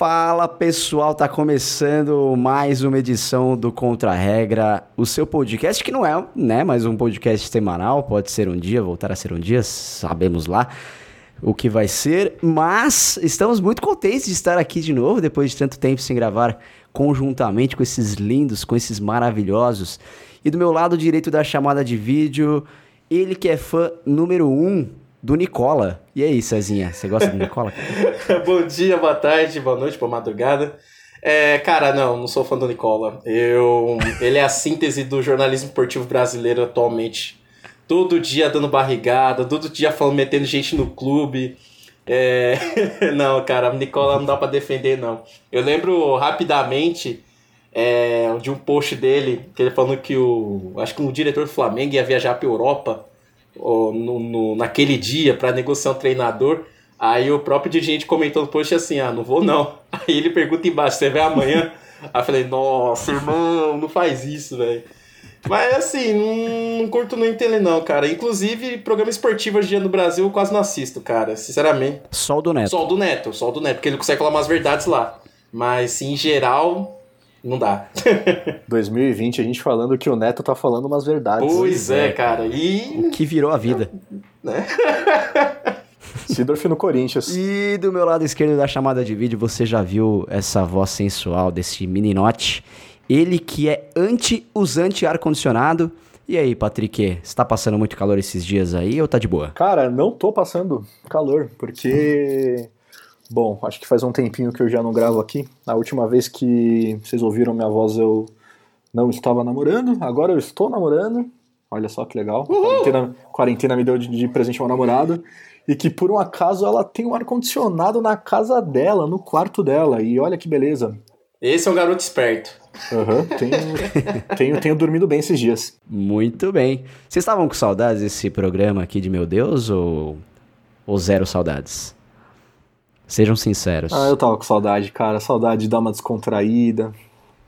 Fala pessoal, tá começando mais uma edição do Contra Regra, o seu podcast que não é, né, mais um podcast semanal, pode ser um dia, voltar a ser um dia, sabemos lá o que vai ser, mas estamos muito contentes de estar aqui de novo depois de tanto tempo sem gravar conjuntamente com esses lindos, com esses maravilhosos. E do meu lado direito da chamada de vídeo, ele que é fã número um do Nicola. E aí, Cezinha, você gosta do Nicola? Bom dia, boa tarde, boa noite, boa madrugada. É, cara, não, não sou fã do Nicola. Eu, ele é a síntese do jornalismo esportivo brasileiro atualmente. Todo dia dando barrigada, todo dia falando, metendo gente no clube. É... não, cara, Nicola não dá para defender, não. Eu lembro rapidamente é, de um post dele, que ele falando que o. Acho que o diretor do Flamengo ia viajar pra Europa no, no, naquele dia para negociar um treinador. Aí o próprio dirigente comentou no post assim: ah, não vou não. Aí ele pergunta embaixo: você vai amanhã? Aí eu falei: nossa, irmão, não faz isso, velho. Mas assim, não, não curto nem tele não, cara. Inclusive, programa esportivo hoje em dia no Brasil eu quase não assisto, cara. Sinceramente. Sol do Neto. Sol do Neto, Sol do Neto, porque ele consegue falar umas verdades lá. Mas, em geral, não dá. 2020, a gente falando que o Neto tá falando umas verdades. Pois é, é, cara. E. O que virou a vida. Né? Sidorf no Corinthians. E do meu lado esquerdo da chamada de vídeo, você já viu essa voz sensual desse meninote. Ele que é anti-usante ar-condicionado. E aí, Patrick, você tá passando muito calor esses dias aí ou tá de boa? Cara, não tô passando calor, porque Bom, acho que faz um tempinho que eu já não gravo aqui. A última vez que vocês ouviram minha voz eu não estava namorando, agora eu estou namorando. Olha só que legal. Quarentena, quarentena, me deu de, de presente uma namorada. E que por um acaso ela tem um ar-condicionado na casa dela, no quarto dela. E olha que beleza. Esse é um garoto esperto. Uhum, tenho, tenho, tenho dormido bem esses dias. Muito bem. Vocês estavam com saudades desse programa aqui de Meu Deus ou, ou zero saudades? Sejam sinceros. Ah, eu tava com saudade, cara. Saudade de dar uma descontraída,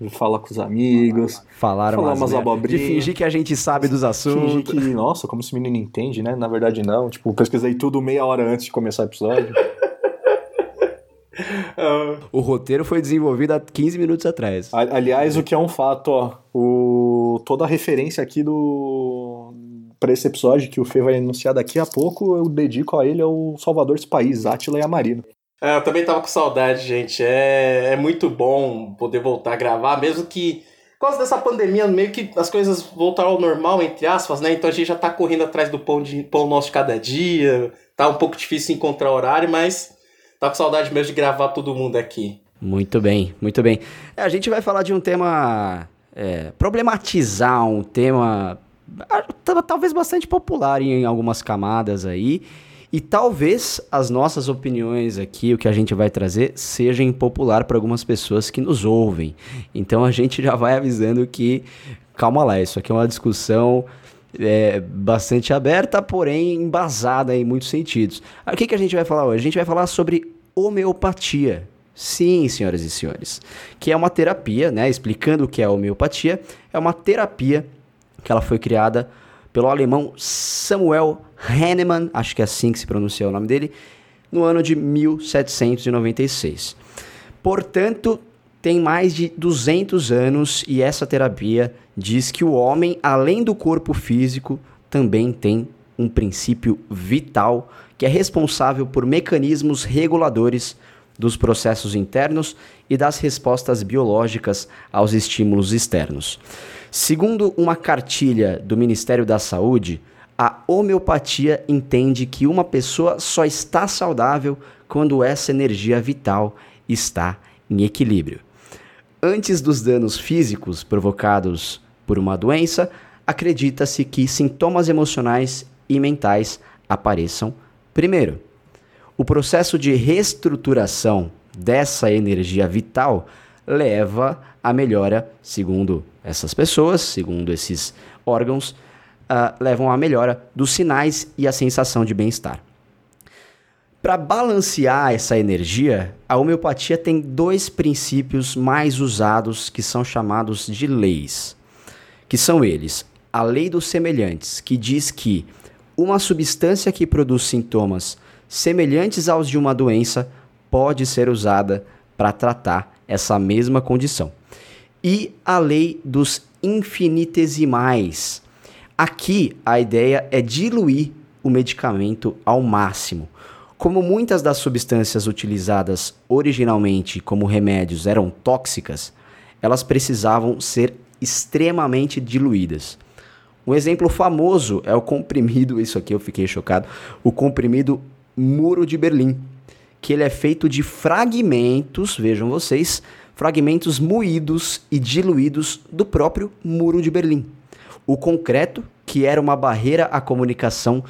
de falar com os amigos. Falar, falar umas, abobrinhas. De fingir que a gente sabe dos assuntos. Fingir que, nossa, como esse menino entende, né? Na verdade, não. Tipo, pesquisei tudo meia hora antes de começar o episódio. o roteiro foi desenvolvido há 15 minutos atrás. Aliás, o que é um fato, ó. O... Toda a referência aqui do para esse episódio que o Fê vai anunciar daqui a pouco, eu dedico a ele ao Salvador desse país, Átila e Amarino. É, eu também tava com saudade, gente. É, é muito bom poder voltar a gravar, mesmo que por causa dessa pandemia, meio que as coisas voltaram ao normal, entre aspas, né? Então a gente já tá correndo atrás do pão, de, pão nosso de cada dia. Tá um pouco difícil encontrar horário, mas tá com saudade mesmo de gravar todo mundo aqui. Muito bem, muito bem. É, a gente vai falar de um tema. É, problematizar um tema ah, talvez bastante popular em algumas camadas aí. E talvez as nossas opiniões aqui, o que a gente vai trazer, seja impopular para algumas pessoas que nos ouvem. Então a gente já vai avisando que, calma lá, isso aqui é uma discussão é, bastante aberta, porém embasada em muitos sentidos. O que, que a gente vai falar hoje? A gente vai falar sobre homeopatia. Sim, senhoras e senhores, que é uma terapia, né? Explicando o que é homeopatia, é uma terapia que ela foi criada pelo alemão Samuel Hahnemann, acho que é assim que se pronuncia o nome dele, no ano de 1796. Portanto, tem mais de 200 anos e essa terapia diz que o homem, além do corpo físico, também tem um princípio vital que é responsável por mecanismos reguladores dos processos internos e das respostas biológicas aos estímulos externos. Segundo uma cartilha do Ministério da Saúde, a homeopatia entende que uma pessoa só está saudável quando essa energia vital está em equilíbrio. Antes dos danos físicos provocados por uma doença, acredita-se que sintomas emocionais e mentais apareçam primeiro. O processo de reestruturação dessa energia vital leva à melhora, segundo essas pessoas, segundo esses órgãos, uh, levam à melhora dos sinais e a sensação de bem-estar. Para balancear essa energia, a homeopatia tem dois princípios mais usados que são chamados de leis, que são eles: a lei dos semelhantes, que diz que uma substância que produz sintomas semelhantes aos de uma doença pode ser usada para tratar essa mesma condição. E a lei dos infinitesimais. Aqui a ideia é diluir o medicamento ao máximo. Como muitas das substâncias utilizadas originalmente como remédios eram tóxicas, elas precisavam ser extremamente diluídas. Um exemplo famoso é o comprimido, isso aqui eu fiquei chocado, o comprimido Muro de Berlim, que ele é feito de fragmentos, vejam vocês, fragmentos moídos e diluídos do próprio Muro de Berlim. O concreto, que era uma barreira à comunicação,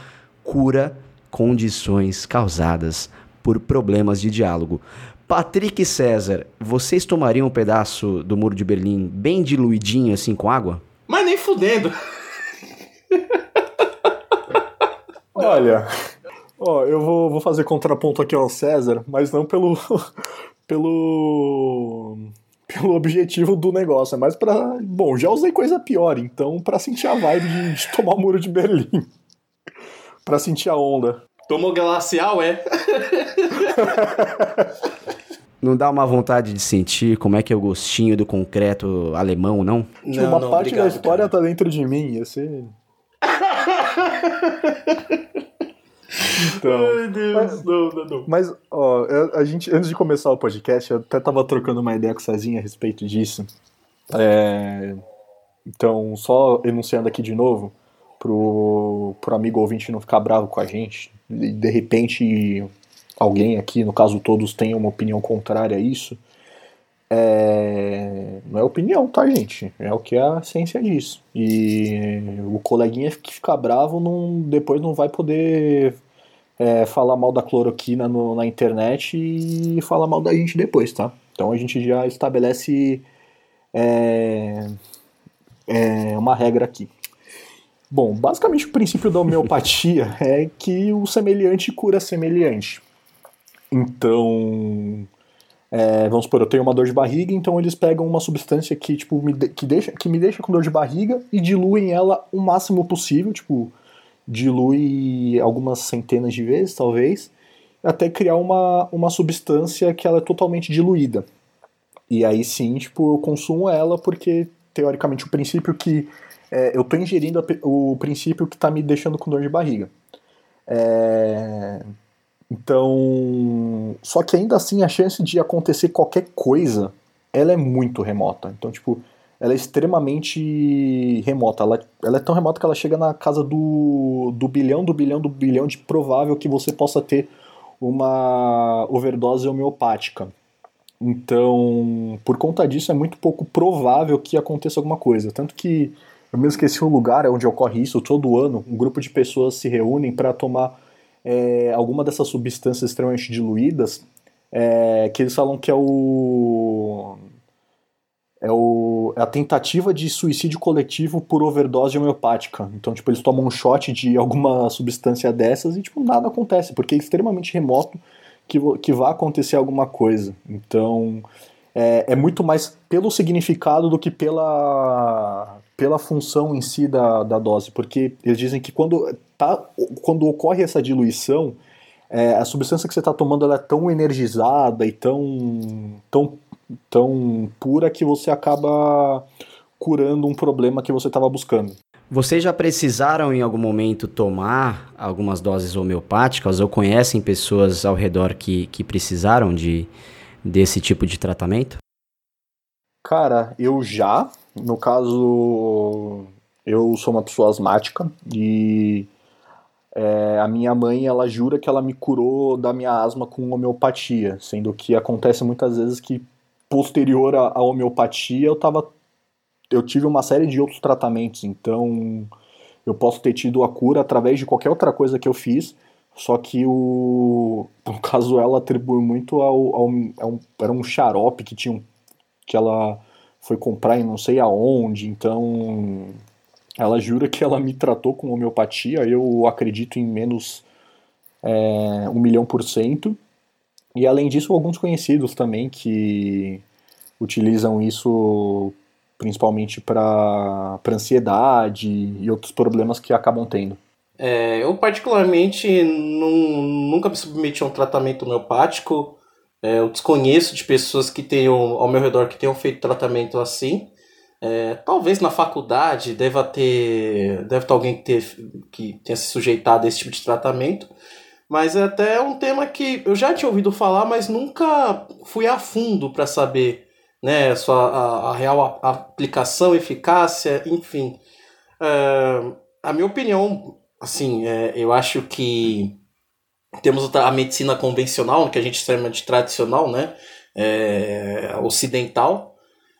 cura condições causadas por problemas de diálogo. Patrick César, vocês tomariam um pedaço do Muro de Berlim bem diluidinho assim com água? Mas nem fudendo. Olha, ó, eu vou, vou fazer contraponto aqui ao César, mas não pelo pelo pelo objetivo do negócio, é mais para, bom, já usei coisa pior, então para sentir a vibe de, de tomar o muro de Berlim. para sentir a onda. Tomou glacial, é? Não dá uma vontade de sentir como é que é o gostinho do concreto alemão, não? Tipo, uma não, parte obrigado, da história cara. tá dentro de mim, ser... Então, Ai, Deus, mas, não, não, não. Mas, ó, a gente, antes de começar o podcast, eu até tava trocando uma ideia com o Cezinha a respeito disso. É, então, só enunciando aqui de novo, pro, pro amigo ouvinte não ficar bravo com a gente, e de repente alguém aqui, no caso todos, tenha uma opinião contrária a isso, é... não é opinião, tá, gente? É o que a ciência diz. E o coleguinha que fica bravo não, depois não vai poder é, falar mal da cloroquina no, na internet e falar mal da gente depois, tá? Então a gente já estabelece é, é, uma regra aqui. Bom, basicamente o princípio da homeopatia é que o semelhante cura semelhante. Então, é, vamos supor, eu tenho uma dor de barriga, então eles pegam uma substância que, tipo, me de, que, deixa, que me deixa com dor de barriga e diluem ela o máximo possível, tipo, dilui algumas centenas de vezes, talvez, até criar uma, uma substância que ela é totalmente diluída. E aí sim, tipo, eu consumo ela porque, teoricamente, o princípio que... É, eu estou ingerindo a, o princípio que está me deixando com dor de barriga. É, então, só que ainda assim a chance de acontecer qualquer coisa, ela é muito remota. Então, tipo, ela é extremamente remota. Ela, ela é tão remota que ela chega na casa do, do bilhão, do bilhão, do bilhão de provável que você possa ter uma overdose homeopática. Então, por conta disso, é muito pouco provável que aconteça alguma coisa. Tanto que eu mesmo esqueci o lugar onde ocorre isso. Todo ano, um grupo de pessoas se reúnem para tomar é, alguma dessas substâncias extremamente diluídas, é, que eles falam que é o, é o é a tentativa de suicídio coletivo por overdose homeopática. Então, tipo, eles tomam um shot de alguma substância dessas e tipo nada acontece, porque é extremamente remoto que que vá acontecer alguma coisa. Então, é, é muito mais pelo significado do que pela pela função em si da, da dose, porque eles dizem que quando, tá, quando ocorre essa diluição, é, a substância que você está tomando ela é tão energizada e tão, tão, tão pura que você acaba curando um problema que você estava buscando. Vocês já precisaram em algum momento tomar algumas doses homeopáticas ou conhecem pessoas ao redor que, que precisaram de, desse tipo de tratamento? Cara, eu já, no caso, eu sou uma pessoa asmática e é, a minha mãe ela jura que ela me curou da minha asma com homeopatia, sendo que acontece muitas vezes que posterior à, homeopatia eu tava eu tive uma série de outros tratamentos, então eu posso ter tido a cura através de qualquer outra coisa que eu fiz, só que o no caso ela atribui muito ao, ao, ao era um xarope que tinha que ela foi comprar em não sei aonde, então ela jura que ela me tratou com homeopatia, eu acredito em menos é, um milhão por cento. E além disso, alguns conhecidos também que utilizam isso principalmente para ansiedade e outros problemas que acabam tendo. É, eu particularmente nunca me submeti a um tratamento homeopático, É, eu desconheço de pessoas que tenham ao meu redor que tenham feito tratamento assim. É, talvez na faculdade deva ter, deve ter alguém que, ter, que tenha se sujeitado a esse tipo de tratamento, mas é até um tema que eu já tinha ouvido falar, mas nunca fui a fundo para saber né, a, sua, a, a real aplicação, eficácia, enfim. É, a minha opinião, assim, é, eu acho que temos a medicina convencional, que a gente chama de tradicional, né, é, ocidental,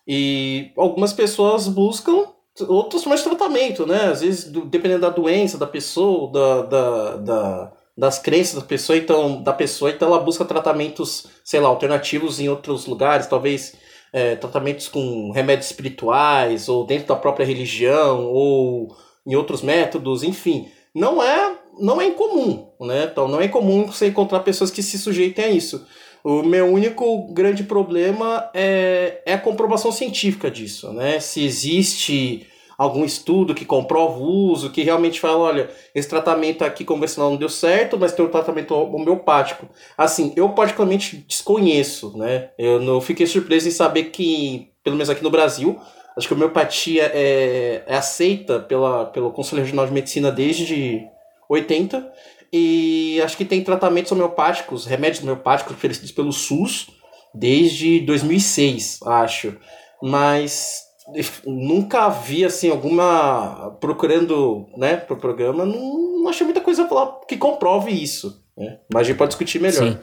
e algumas pessoas buscam outros formas de tratamento, né? Às vezes, dependendo da doença da pessoa, da, da, da, das crenças da pessoa, então, da pessoa, então ela busca tratamentos, sei lá, alternativos em outros lugares, talvez é, tratamentos com remédios espirituais, ou dentro da própria religião, ou em outros métodos, enfim. Não é, não é incomum, né? Então, não é incomum você encontrar pessoas que se sujeitem a isso. O meu único grande problema é, é a comprovação científica disso, né? Se existe algum estudo que comprova o uso, que realmente fala, olha, esse tratamento aqui convencional não deu certo, mas tem um tratamento homeopático. Assim, eu particularmente desconheço, né? Eu não fiquei surpreso em saber que, pelo menos aqui no Brasil, acho que a homeopatia é, é aceita pela, pelo Conselho Regional de Medicina desde 80 e acho que tem tratamentos homeopáticos, remédios homeopáticos oferecidos pelo SUS desde 2006, acho. Mas nunca vi assim alguma procurando, né, pro programa, não, não achei muita coisa que comprove isso, né? Mas a gente pode discutir melhor. Sim.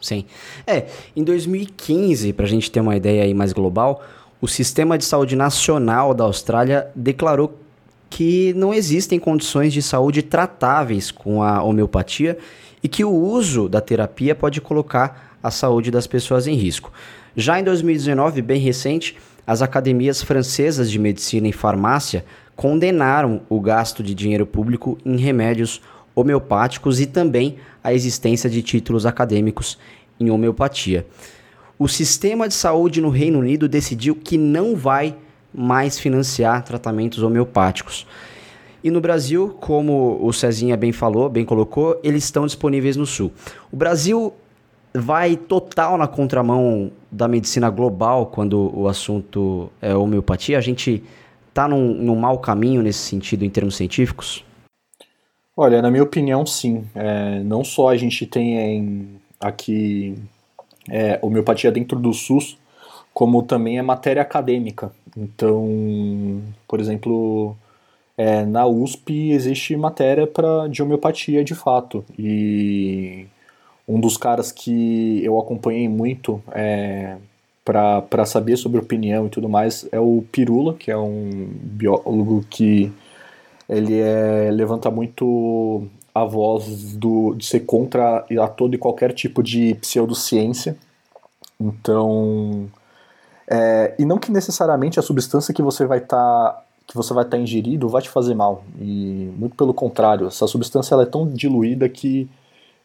Sim. É, em 2015, para a gente ter uma ideia aí mais global, o Sistema de Saúde Nacional da Austrália declarou que não existem condições de saúde tratáveis com a homeopatia e que o uso da terapia pode colocar a saúde das pessoas em risco. Já em 2019, bem recente, as academias francesas de medicina e farmácia condenaram o gasto de dinheiro público em remédios homeopáticos e também a existência de títulos acadêmicos em homeopatia. O sistema de saúde no Reino Unido decidiu que não vai mais financiar tratamentos homeopáticos. E no Brasil, como o Cezinha bem falou, bem colocou, eles estão disponíveis no Sul. O Brasil vai total na contramão da medicina global quando o assunto é homeopatia. A gente está num, num mau caminho nesse sentido em termos científicos? Olha, na minha opinião, sim. É, não só a gente tem aqui é, homeopatia dentro do SUS, como também é matéria acadêmica. Então, por exemplo, é, na USP existe matéria pra, de homeopatia de fato. E um dos caras que eu acompanhei muito é, para saber sobre opinião e tudo mais é o Pirula, que é um biólogo que ele é, levanta muito a voz do, de ser contra a todo e qualquer tipo de pseudociência. Então, é, e não que necessariamente a substância que você vai estar tá, que você vai estar tá ingerindo vai te fazer mal. E muito pelo contrário, essa substância ela é tão diluída que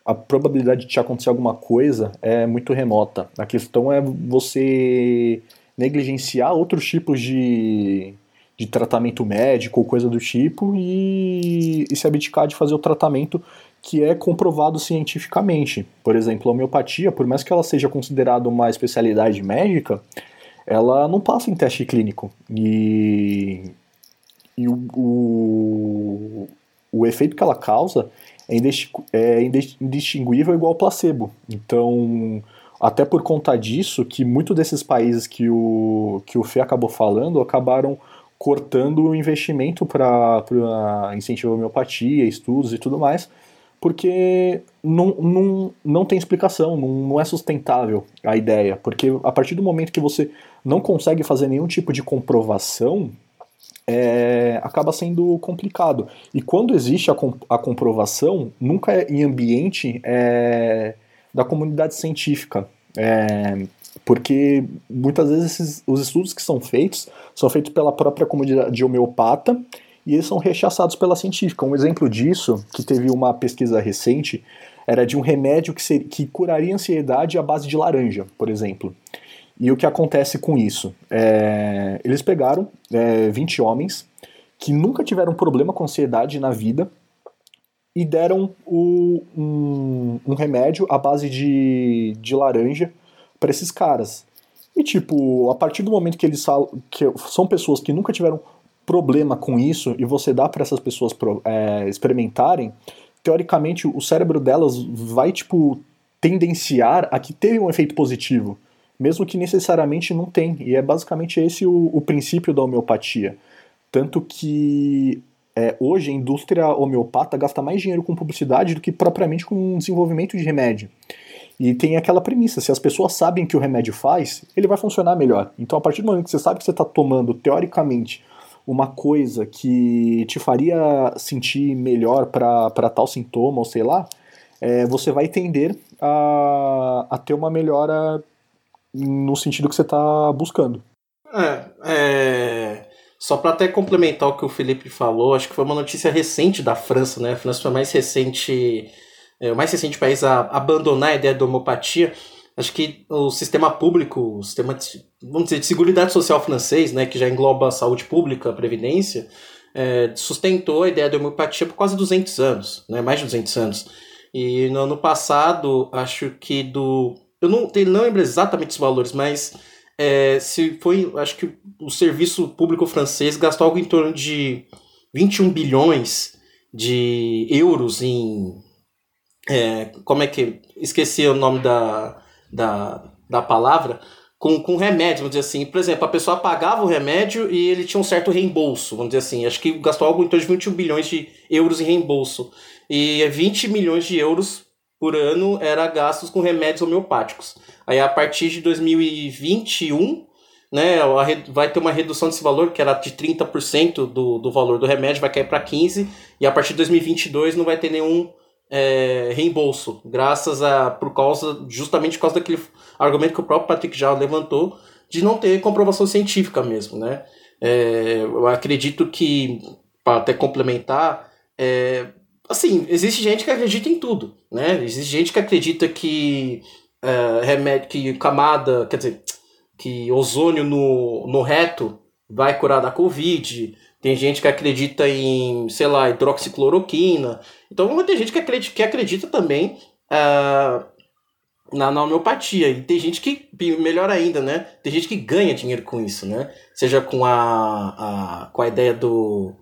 a probabilidade de te acontecer alguma coisa é muito remota. A questão é você negligenciar outros tipos de, de tratamento médico ou coisa do tipo e, e se abdicar de fazer o tratamento que é comprovado cientificamente. Por exemplo, a homeopatia, por mais que ela seja considerada uma especialidade médica, ela não passa em teste clínico. E, e o, o, o efeito que ela causa é, é indistinguível igual placebo. Então, até por conta disso, que muitos desses países que o, que o Fê acabou falando acabaram cortando o investimento para incentivar a homeopatia, estudos e tudo mais, porque não, não, não tem explicação, não, não é sustentável a ideia. Porque a partir do momento que você não consegue fazer nenhum tipo de comprovação, é, acaba sendo complicado. E quando existe a, a comprovação, nunca é em ambiente é, da comunidade científica. É, porque muitas vezes esses, os estudos que são feitos são feitos pela própria comunidade homeopata e eles são rechaçados pela científica. Um exemplo disso, que teve uma pesquisa recente, era de um remédio que, ser, que curaria ansiedade à base de laranja, por exemplo. E o que acontece com isso? É, eles pegaram é, 20 homens que nunca tiveram problema com ansiedade na vida e deram o, um, um, remédio à base de, de laranja para esses caras. E, tipo, a partir do momento que eles falam que são pessoas que nunca tiveram problema com isso e você dá para essas pessoas é, experimentarem, teoricamente o cérebro delas vai, tipo, tendenciar a que teve um efeito positivo, mesmo que necessariamente não tem. E é basicamente esse o, o princípio da homeopatia. Tanto que é, hoje a indústria homeopata gasta mais dinheiro com publicidade do que propriamente com desenvolvimento de remédio. E tem aquela premissa: se as pessoas sabem que o remédio faz, ele vai funcionar melhor. Então, a partir do momento que você sabe que você está tomando, teoricamente, uma coisa que te faria sentir melhor para tal sintoma, ou sei lá, é, você vai tender a, a ter uma melhora no sentido que você está buscando. É, é, só para até complementar o que o Felipe falou, acho que foi uma notícia recente da França, né? A França foi a mais recente, é, o mais recente país a abandonar a ideia da homeopatia. Acho que o sistema público, o sistema de, vamos dizer, de seguridade social francês, né, que já engloba a saúde pública, a previdência, é, sustentou a ideia da homeopatia por quase 200 anos, né, mais de 200 anos. E no ano passado, acho que do. Eu não, não lembro exatamente os valores, mas é, se foi, acho que o serviço público francês gastou algo em torno de 21 bilhões de euros em. É, como é que. Esqueci o nome da, da, da palavra. Com, com remédio, vamos dizer assim. Por exemplo, a pessoa pagava o remédio e ele tinha um certo reembolso, vamos dizer assim. Acho que gastou algo em torno de 21 bilhões de euros em reembolso. E 20 milhões de euros por ano era gastos com remédios homeopáticos. Aí a partir de 2021, né, vai ter uma redução desse valor, que era de 30% do, do valor do remédio, vai cair para 15%, e a partir de 2022 não vai ter nenhum é, reembolso, graças a, por causa, justamente por causa daquele argumento que o próprio Patrick já levantou, de não ter comprovação científica mesmo, né. É, eu acredito que, para até complementar, é, assim, existe gente que acredita em tudo, né, existe gente que acredita que é, remédio, que camada, quer dizer, que ozônio no, no reto vai curar da Covid. Tem gente que acredita em, sei lá, hidroxicloroquina. Então ter gente que acredita, que acredita também uh, na, na homeopatia. E tem gente que, melhor ainda, né? Tem gente que ganha dinheiro com isso, né? Seja com a, a, com a ideia do,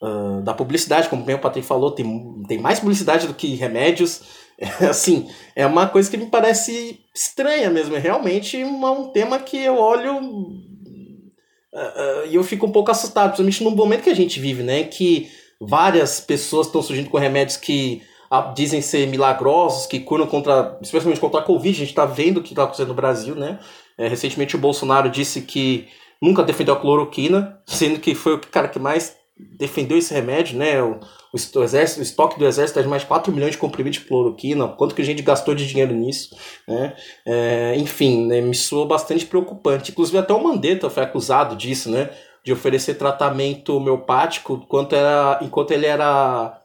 uh, da publicidade, como bem o Patrick falou, tem, tem mais publicidade do que remédios. É, assim, é uma coisa que me parece estranha mesmo. É realmente um tema que eu olho uh, uh, e eu fico um pouco assustado, principalmente no momento que a gente vive, né? Que várias pessoas estão surgindo com remédios que uh, dizem ser milagrosos, que curam contra, especialmente contra a Covid. A gente está vendo o que está acontecendo no Brasil, né? É, recentemente o Bolsonaro disse que nunca defendeu a cloroquina, sendo que foi o cara que mais defendeu esse remédio, né? O, o, exército, o estoque do exército é de mais 4 milhões de comprimidos de cloroquina, quanto que a gente gastou de dinheiro nisso, né? É, enfim, né, me soou bastante preocupante. Inclusive até o Mandetta foi acusado disso, né? De oferecer tratamento homeopático enquanto, era, enquanto ele era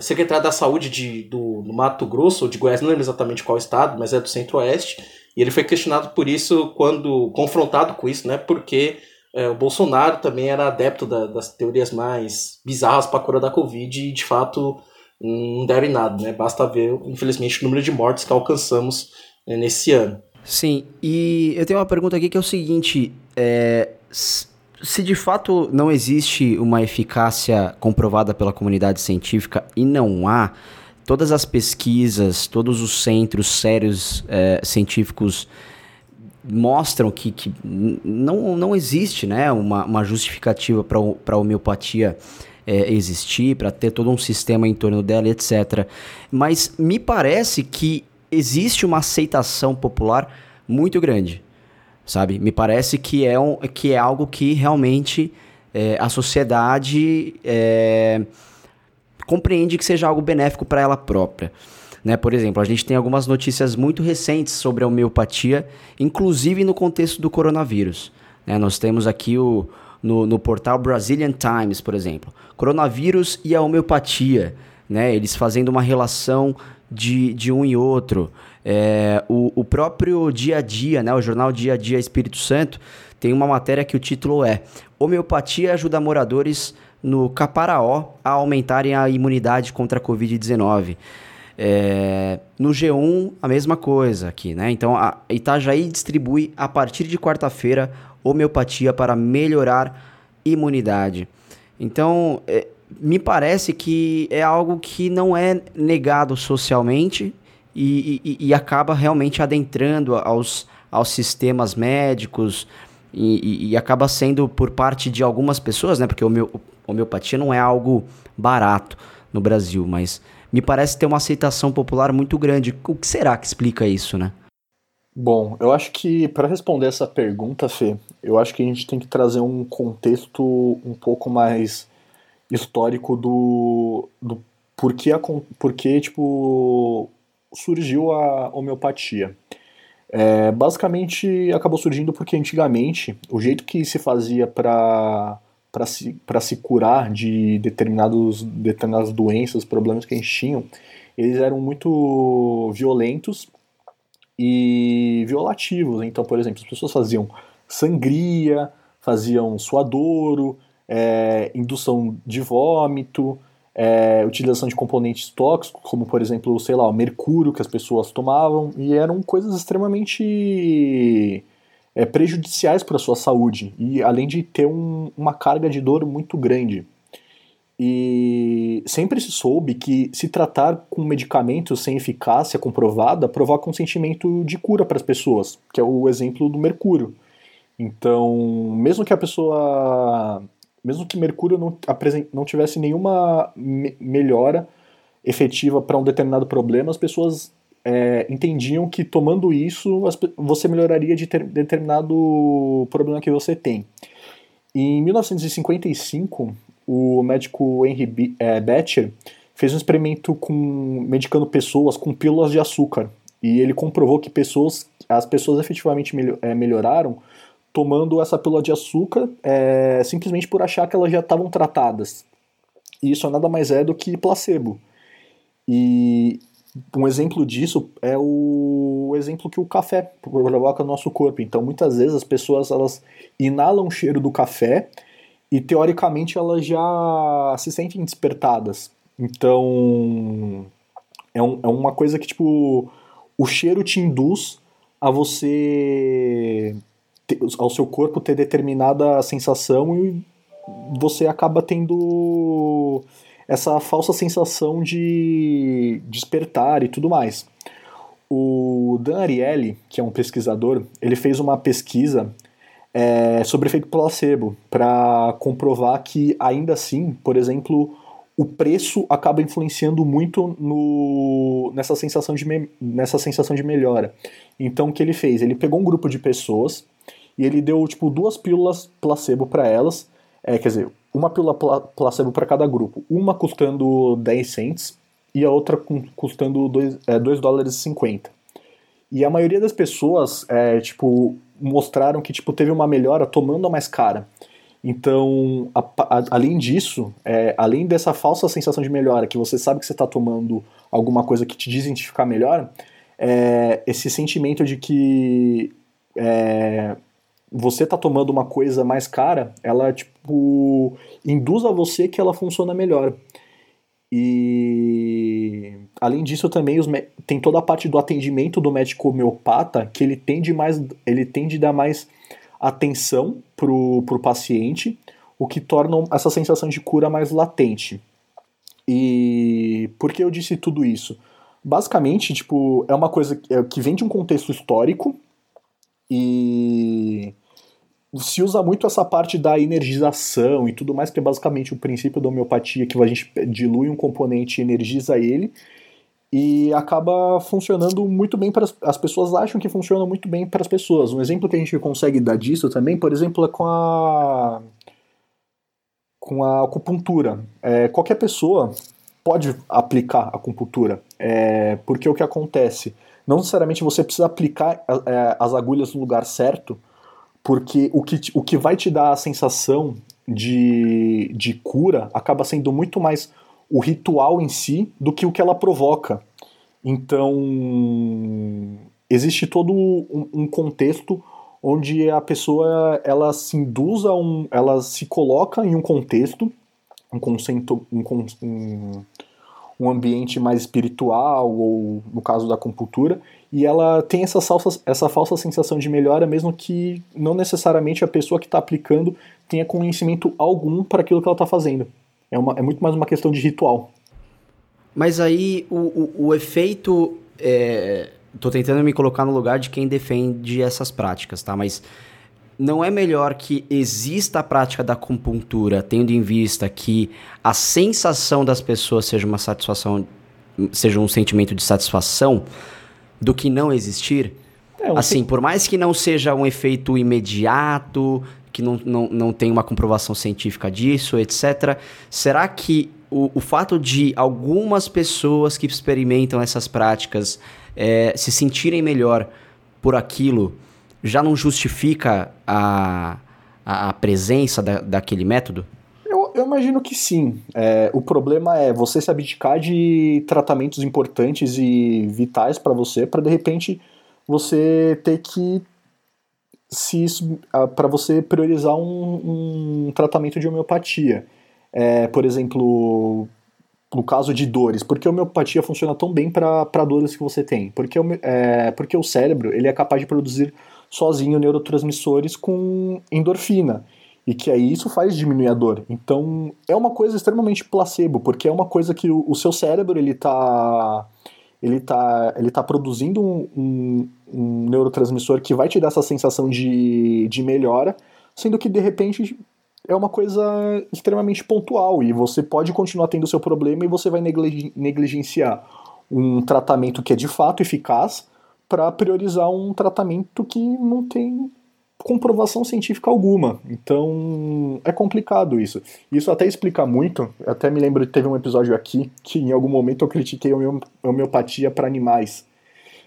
secretário da saúde de, do, do Mato Grosso, ou de Goiás, não lembro exatamente qual estado, mas é do centro-oeste, e ele foi questionado por isso quando confrontado com isso, né? Porque é, o Bolsonaro também era adepto da, das teorias mais bizarras para a cura da Covid e, de fato, não deram em nada, né? Basta ver, infelizmente, o número de mortes que alcançamos né, nesse ano. Sim, e eu tenho uma pergunta aqui que é o seguinte: é, se de fato não existe uma eficácia comprovada pela comunidade científica e não há, todas as pesquisas, todos os centros sérios é, científicos mostram que, que não, não existe né, uma, uma justificativa para a homeopatia é, existir, para ter todo um sistema em torno dela, etc. Mas me parece que existe uma aceitação popular muito grande, sabe? Me parece que é, um, que é algo que realmente é, a sociedade é, compreende que seja algo benéfico para ela própria. Né? Por exemplo, a gente tem algumas notícias muito recentes sobre a homeopatia, inclusive no contexto do coronavírus. Né? Nós temos aqui o, no, no portal Brazilian Times, por exemplo, coronavírus e a homeopatia, né? eles fazendo uma relação de, de um e outro. É, o, o próprio Dia a Dia, né? o jornal Dia a Dia Espírito Santo, tem uma matéria que o título é Homeopatia ajuda moradores no Caparaó a aumentarem a imunidade contra a Covid-19. É, no G1, a mesma coisa aqui, né? Então, a Itajaí distribui a partir de quarta-feira homeopatia para melhorar imunidade. Então, é, me parece que é algo que não é negado socialmente e, e, e acaba realmente adentrando aos, aos sistemas médicos e, e, acaba sendo por parte de algumas pessoas, né? Porque homeopatia não é algo barato no Brasil, mas me parece ter uma aceitação popular muito grande. O que será que explica isso, né? Bom, eu acho que para responder essa pergunta, Fê, eu acho que a gente tem que trazer um contexto um pouco mais histórico do, do porquê, a, tipo, surgiu a homeopatia. É, basicamente acabou surgindo porque antigamente o jeito que se fazia para para se, se curar de determinados, determinadas doenças, problemas que a gente tinha, eles eram muito violentos e violativos. Então, por exemplo, as pessoas faziam sangria, faziam suadouro, é, indução de vômito, é, utilização de componentes tóxicos, como por exemplo, sei lá, o mercúrio que as pessoas tomavam, e eram coisas extremamente é, prejudiciais para a sua saúde, e além de ter um, uma carga de dor muito grande. E sempre se soube que se tratar com medicamentos sem eficácia comprovada provoca um sentimento de cura para as pessoas, que é o exemplo do mercúrio. Então, mesmo que a pessoa, mesmo que mercúrio não, não tivesse nenhuma me melhora efetiva para um determinado problema, as pessoas é, entendiam que tomando isso você melhoraria de ter, determinado problema que você tem. Em 1955, o médico Henry B, é, fez um experimento com medicando pessoas com pílulas de açúcar e ele comprovou que pessoas, as pessoas efetivamente melhor, é, melhoraram tomando essa pílula de açúcar é, simplesmente por achar que elas já estavam tratadas. E isso nada mais é do que placebo. E um exemplo disso é o exemplo que o café provoca no nosso corpo. Então, muitas vezes as pessoas elas inalam o cheiro do café e teoricamente elas já se sentem despertadas. Então, é, um, é uma coisa que tipo o cheiro te induz a você ao seu corpo ter determinada sensação e você acaba tendo essa falsa sensação de despertar e tudo mais. O Dan Ariely, que é um pesquisador, ele fez uma pesquisa é, sobre efeito placebo para comprovar que ainda assim, por exemplo, o preço acaba influenciando muito no, nessa, sensação de me, nessa sensação de melhora. Então o que ele fez? Ele pegou um grupo de pessoas e ele deu tipo duas pílulas placebo para elas, é, quer dizer, uma pílula placebo para cada grupo, uma custando 10 cents e a outra custando 2, é, 2 dólares e 50. E a maioria das pessoas, é, tipo, mostraram que, tipo, teve uma melhora tomando a mais cara. Então, a, a, além disso, é, além dessa falsa sensação de melhora, que você sabe que você está tomando alguma coisa que te diz identificar melhor, é, esse sentimento de que é, você está tomando uma coisa mais cara, ela, tipo, induz a você que ela funciona melhor. E além disso também tem toda a parte do atendimento do médico homeopata que ele tende mais ele tende a dar mais atenção pro, pro paciente, o que torna essa sensação de cura mais latente. E por que eu disse tudo isso? Basicamente, tipo, é uma coisa que é, vem de um contexto histórico e se usa muito essa parte da energização e tudo mais, que é basicamente o princípio da homeopatia, que a gente dilui um componente e energiza ele, e acaba funcionando muito bem para as, as pessoas acham que funciona muito bem para as pessoas. Um exemplo que a gente consegue dar disso também, por exemplo, é com a com a acupuntura. É, qualquer pessoa pode aplicar acupuntura, é, porque o que acontece? Não necessariamente você precisa aplicar é, as agulhas no lugar certo, porque o que, o que vai te dar a sensação de, de cura acaba sendo muito mais o ritual em si do que o que ela provoca. Então, existe todo um, um contexto onde a pessoa ela se induz a um, ela se coloca em um contexto um conceito, um, um, um ambiente mais espiritual, ou no caso da acupuntura, e ela tem essa falsa, essa falsa sensação de melhora, mesmo que não necessariamente a pessoa que está aplicando tenha conhecimento algum para aquilo que ela está fazendo. É, uma, é muito mais uma questão de ritual. Mas aí o, o, o efeito. É, tô tentando me colocar no lugar de quem defende essas práticas, tá? Mas não é melhor que exista a prática da acupuntura, tendo em vista que a sensação das pessoas seja uma satisfação, seja um sentimento de satisfação, do que não existir? É, assim, por mais que não seja um efeito imediato, que não, não, não tem uma comprovação científica disso, etc., será que o, o fato de algumas pessoas que experimentam essas práticas é, se sentirem melhor por aquilo já não justifica a, a, presença da, daquele método? Eu, eu, imagino que sim. É, o problema é você se abdicar de tratamentos importantes e vitais para você, para de repente você ter que se para você priorizar um, um, tratamento de homeopatia. É, por exemplo, no caso de dores, por que a homeopatia funciona tão bem para dores que você tem? Porque, é, porque o cérebro ele é capaz de produzir sozinho neurotransmissores com endorfina e que aí isso faz diminuir a dor. Então é uma coisa extremamente placebo, porque é uma coisa que o, o seu cérebro ele está ele tá, ele tá produzindo um, um, um, neurotransmissor que vai te dar essa sensação de, de melhora, sendo que de repente é uma coisa extremamente pontual e você pode continuar tendo o seu problema e você vai negligenciar um tratamento que é de fato eficaz para priorizar um tratamento que não tem comprovação científica alguma. Então é complicado isso. Isso até explica muito. Até me lembro que teve um episódio aqui que em algum momento eu critiquei a homeopatia para animais.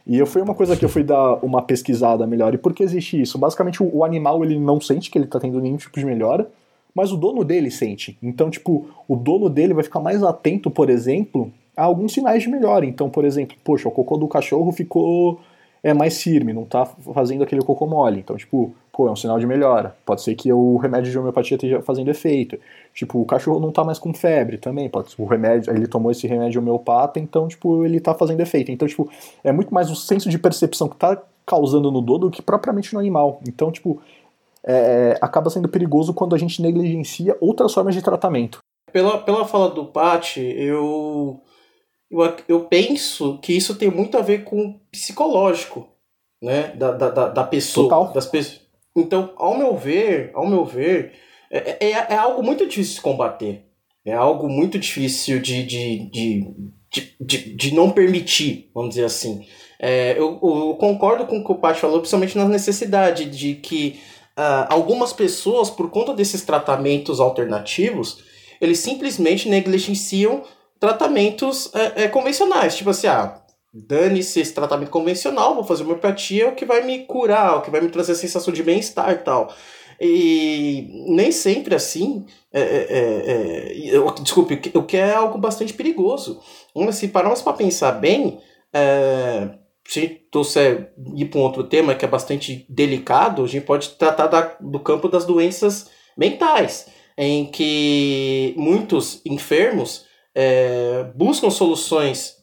E eu foi uma coisa que eu fui dar uma pesquisada melhor. E por que existe isso? Basicamente o, animal ele não sente que ele está tendo nenhum tipo de melhora, mas o dono dele sente. Então, tipo, o dono dele vai ficar mais atento, por exemplo, a alguns sinais de melhora. Então, por exemplo, poxa, o cocô do cachorro ficou é mais firme, não tá fazendo aquele cocô mole. Então, tipo, pô, é um sinal de melhora. Pode ser que o remédio de homeopatia esteja fazendo efeito. Tipo, o cachorro não tá mais com febre também. Pode ser o remédio, ele tomou esse remédio homeopata, então, tipo, ele tá fazendo efeito. Então, tipo, é muito mais o senso de percepção que tá causando no do do que propriamente no animal. Então, tipo, é, acaba sendo perigoso quando a gente negligencia outras formas de tratamento. Pela, pela fala do Pat, eu eu, eu penso que isso tem muito a ver com o psicológico, né? Da, da, da pessoa. Total. Das pessoas. Então, ao meu ver, ao meu ver, é, é, é algo muito difícil de combater. É algo muito difícil de, de, de, de, de, de não permitir, vamos dizer assim. É, eu, eu, concordo com o que o Paty falou, principalmente na necessidade de que uh, algumas pessoas, por conta desses tratamentos alternativos, eles simplesmente negligenciam tratamentos é, é, convencionais. Tipo assim, ah, dane-se esse tratamento convencional, vou fazer homeopatia, é o que vai me curar, o que vai me trazer a sensação de bem-estar e tal. E nem sempre assim. É, é, é, é desculpe, o que é algo bastante perigoso. Se pararmos para pensar bem, é, se trouxer ir para um outro tema que é bastante delicado, a gente pode tratar da, do campo das doenças mentais, em que muitos enfermos é, buscam soluções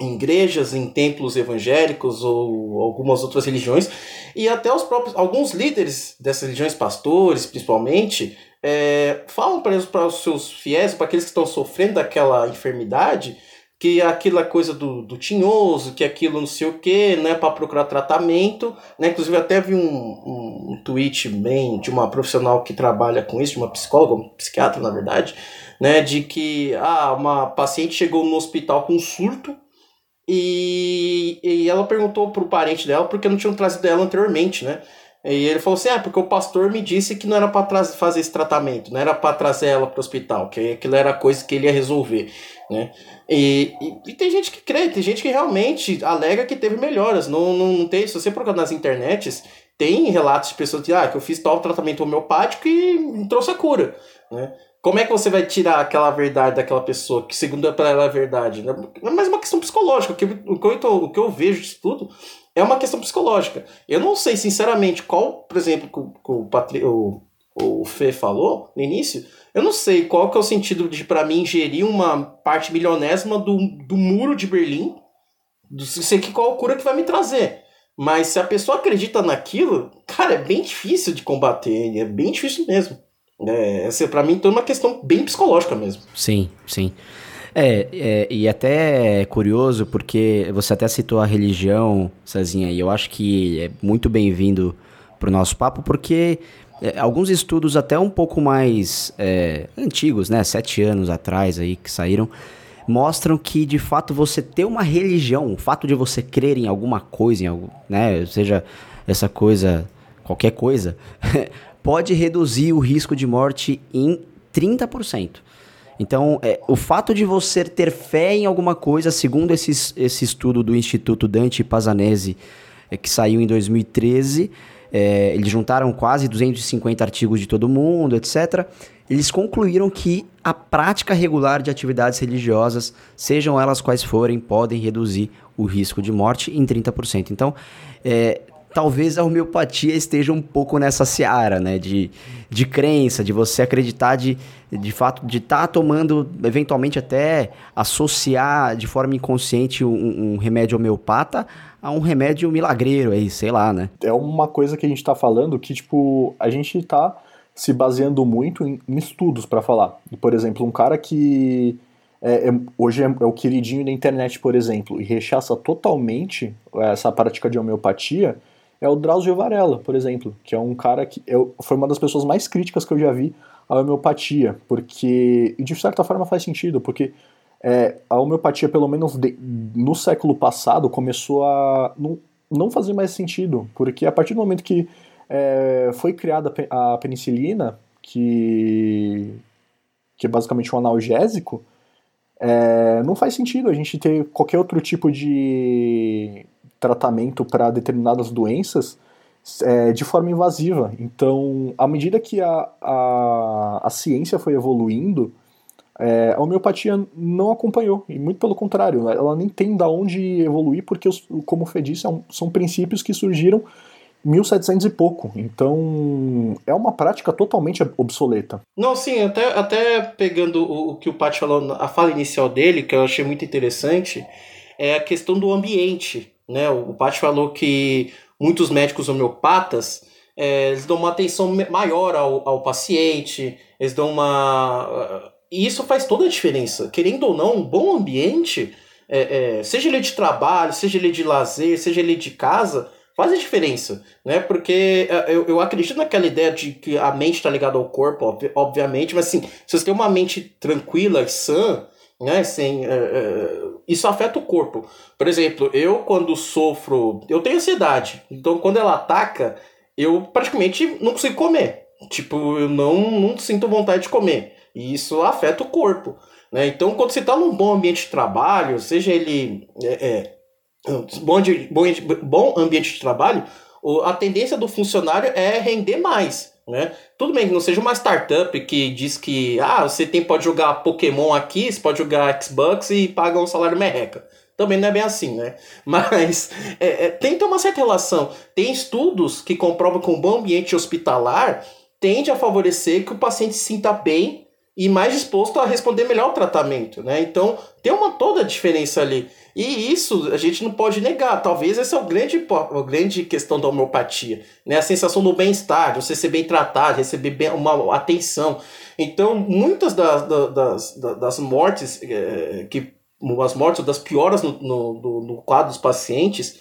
em igrejas, em templos evangélicos ou algumas outras religiões, e até os próprios alguns líderes dessas religiões, pastores principalmente, é, falam para os seus fiéis, para aqueles que estão sofrendo daquela enfermidade, que aquela coisa do, do tinhoso, que aquilo não sei o que, né, para procurar tratamento, né, inclusive até vi um, um, um tweet bem de uma profissional que trabalha com isso, de uma psicóloga, um psiquiatra na verdade, né, de que ah, uma paciente chegou no hospital com surto e, e ela perguntou pro parente dela porque não tinham trazido ela anteriormente, né? E ele falou assim: ah, porque o pastor me disse que não era para fazer esse tratamento, não era para trazer ela para o hospital, que aquilo era coisa que ele ia resolver, né? E, e, e, tem gente que crê, tem gente que realmente alega que teve melhoras. Não, não, não tem, se você procurar nas internets, tem relatos de pessoas que, ah, que eu fiz tal tratamento homeopático e trouxe a cura, né? Como é que você vai tirar aquela verdade daquela pessoa, que segundo ela é verdade? Né? É mais uma questão psicológica. O que, o, que eu, o que eu vejo disso tudo é uma questão psicológica. Eu não sei, sinceramente, qual, por exemplo, que o, o, o, o Fê falou no início, Eu não sei qual que é o sentido de, para mim, ingerir uma parte milionésima do, do muro de Berlim. Não sei que qual cura que vai me trazer. Mas se a pessoa acredita naquilo, cara, é bem difícil de combater. É bem difícil mesmo. É, essa, pra mim, então é uma questão bem psicológica mesmo. Sim, sim. É, é, e até é curioso porque você até citou a religião, Cezinha, e eu acho que é muito bem-vindo pro nosso papo, porque é, alguns estudos até um pouco mais é, antigos, né, sete anos atrás aí, que saíram, mostram que de fato você ter uma religião, o fato de você crer em alguma coisa, em algo, né, seja essa coisa, qualquer coisa, pode reduzir o risco de morte em 30%. Então, é, o fato de você ter fé em alguma coisa, segundo esse, esse estudo do Instituto Dante Pazanese, é, que saiu em 2013, é, eles juntaram quase 250 artigos de todo mundo, etc. Eles concluíram que a prática regular de atividades religiosas, sejam elas quais forem, podem reduzir o risco de morte em 30%. Então, é, talvez a homeopatia esteja um pouco nessa seara, né? De, de crença, de você acreditar de, de fato, de estar tá tomando, eventualmente até associar de forma inconsciente um, um, remédio homeopata a um remédio milagreiro aí, sei lá, né? É uma coisa que a gente está falando que, tipo, a gente está se baseando muito em, em estudos para falar. E, por exemplo, um cara que é, é, hoje é, é, o queridinho da internet, por exemplo, e rechaça totalmente essa prática de homeopatia, é o Drauzio Varela, por exemplo, que é um cara que foi uma das pessoas mais críticas que eu já vi à homeopatia, porque, de certa forma faz sentido, porque é, a homeopatia, pelo menos de, no século passado, começou a não, não fazer mais sentido, porque a partir do momento que é, foi criada a penicilina, que, que é basicamente um analgésico, é, não faz sentido a gente ter qualquer outro tipo de tratamento para determinadas doenças é, de forma invasiva. Então, à medida que a, a, a ciência foi evoluindo, é, a homeopatia não acompanhou, e muito pelo contrário, ela nem tem da onde evoluir, porque, os, como o Fê disse, é são princípios que surgiram 1700 e pouco. Então, é uma prática totalmente obsoleta. Não, sim, até, até pegando o, o que o Paty falou, a fala inicial dele, que eu achei muito interessante, é a questão do ambiente. Né? O Paty falou que muitos médicos homeopatas é, eles dão uma atenção maior ao, ao paciente, eles dão uma. E isso faz toda a diferença. Querendo ou não, um bom ambiente, é, é, seja ele de trabalho, seja ele de lazer, seja ele de casa, faz a diferença, né? Porque é, eu, eu acredito naquela ideia de que a mente está ligada ao corpo, obviamente, mas assim, se você tem uma mente tranquila e sã, né? Sem, uh, uh, isso afeta o corpo. Por exemplo, eu quando sofro. Eu tenho ansiedade. Então quando ela ataca, eu praticamente não consigo comer. Tipo, eu não, não sinto vontade de comer. E isso afeta o corpo. Né? Então, quando você está num bom ambiente de trabalho, seja ele é, é, bom, de, bom, bom ambiente de trabalho, a tendência do funcionário é render mais. Né? Tudo bem que não seja uma startup que diz que ah, você tem, pode jogar Pokémon aqui, você pode jogar Xbox e paga um salário merreca. Também não é bem assim, né? Mas é, é, tem que uma certa relação. Tem estudos que comprovam que um bom ambiente hospitalar tende a favorecer que o paciente se sinta bem e mais disposto a responder melhor ao tratamento, né? Então tem uma toda a diferença ali. E isso a gente não pode negar. Talvez essa é o grande, a grande questão da homeopatia. Né? A sensação do bem-estar, de você ser bem tratado, receber bem, uma atenção. Então, muitas das, das, das mortes, é, que, as mortes das pioras no, no, no quadro dos pacientes,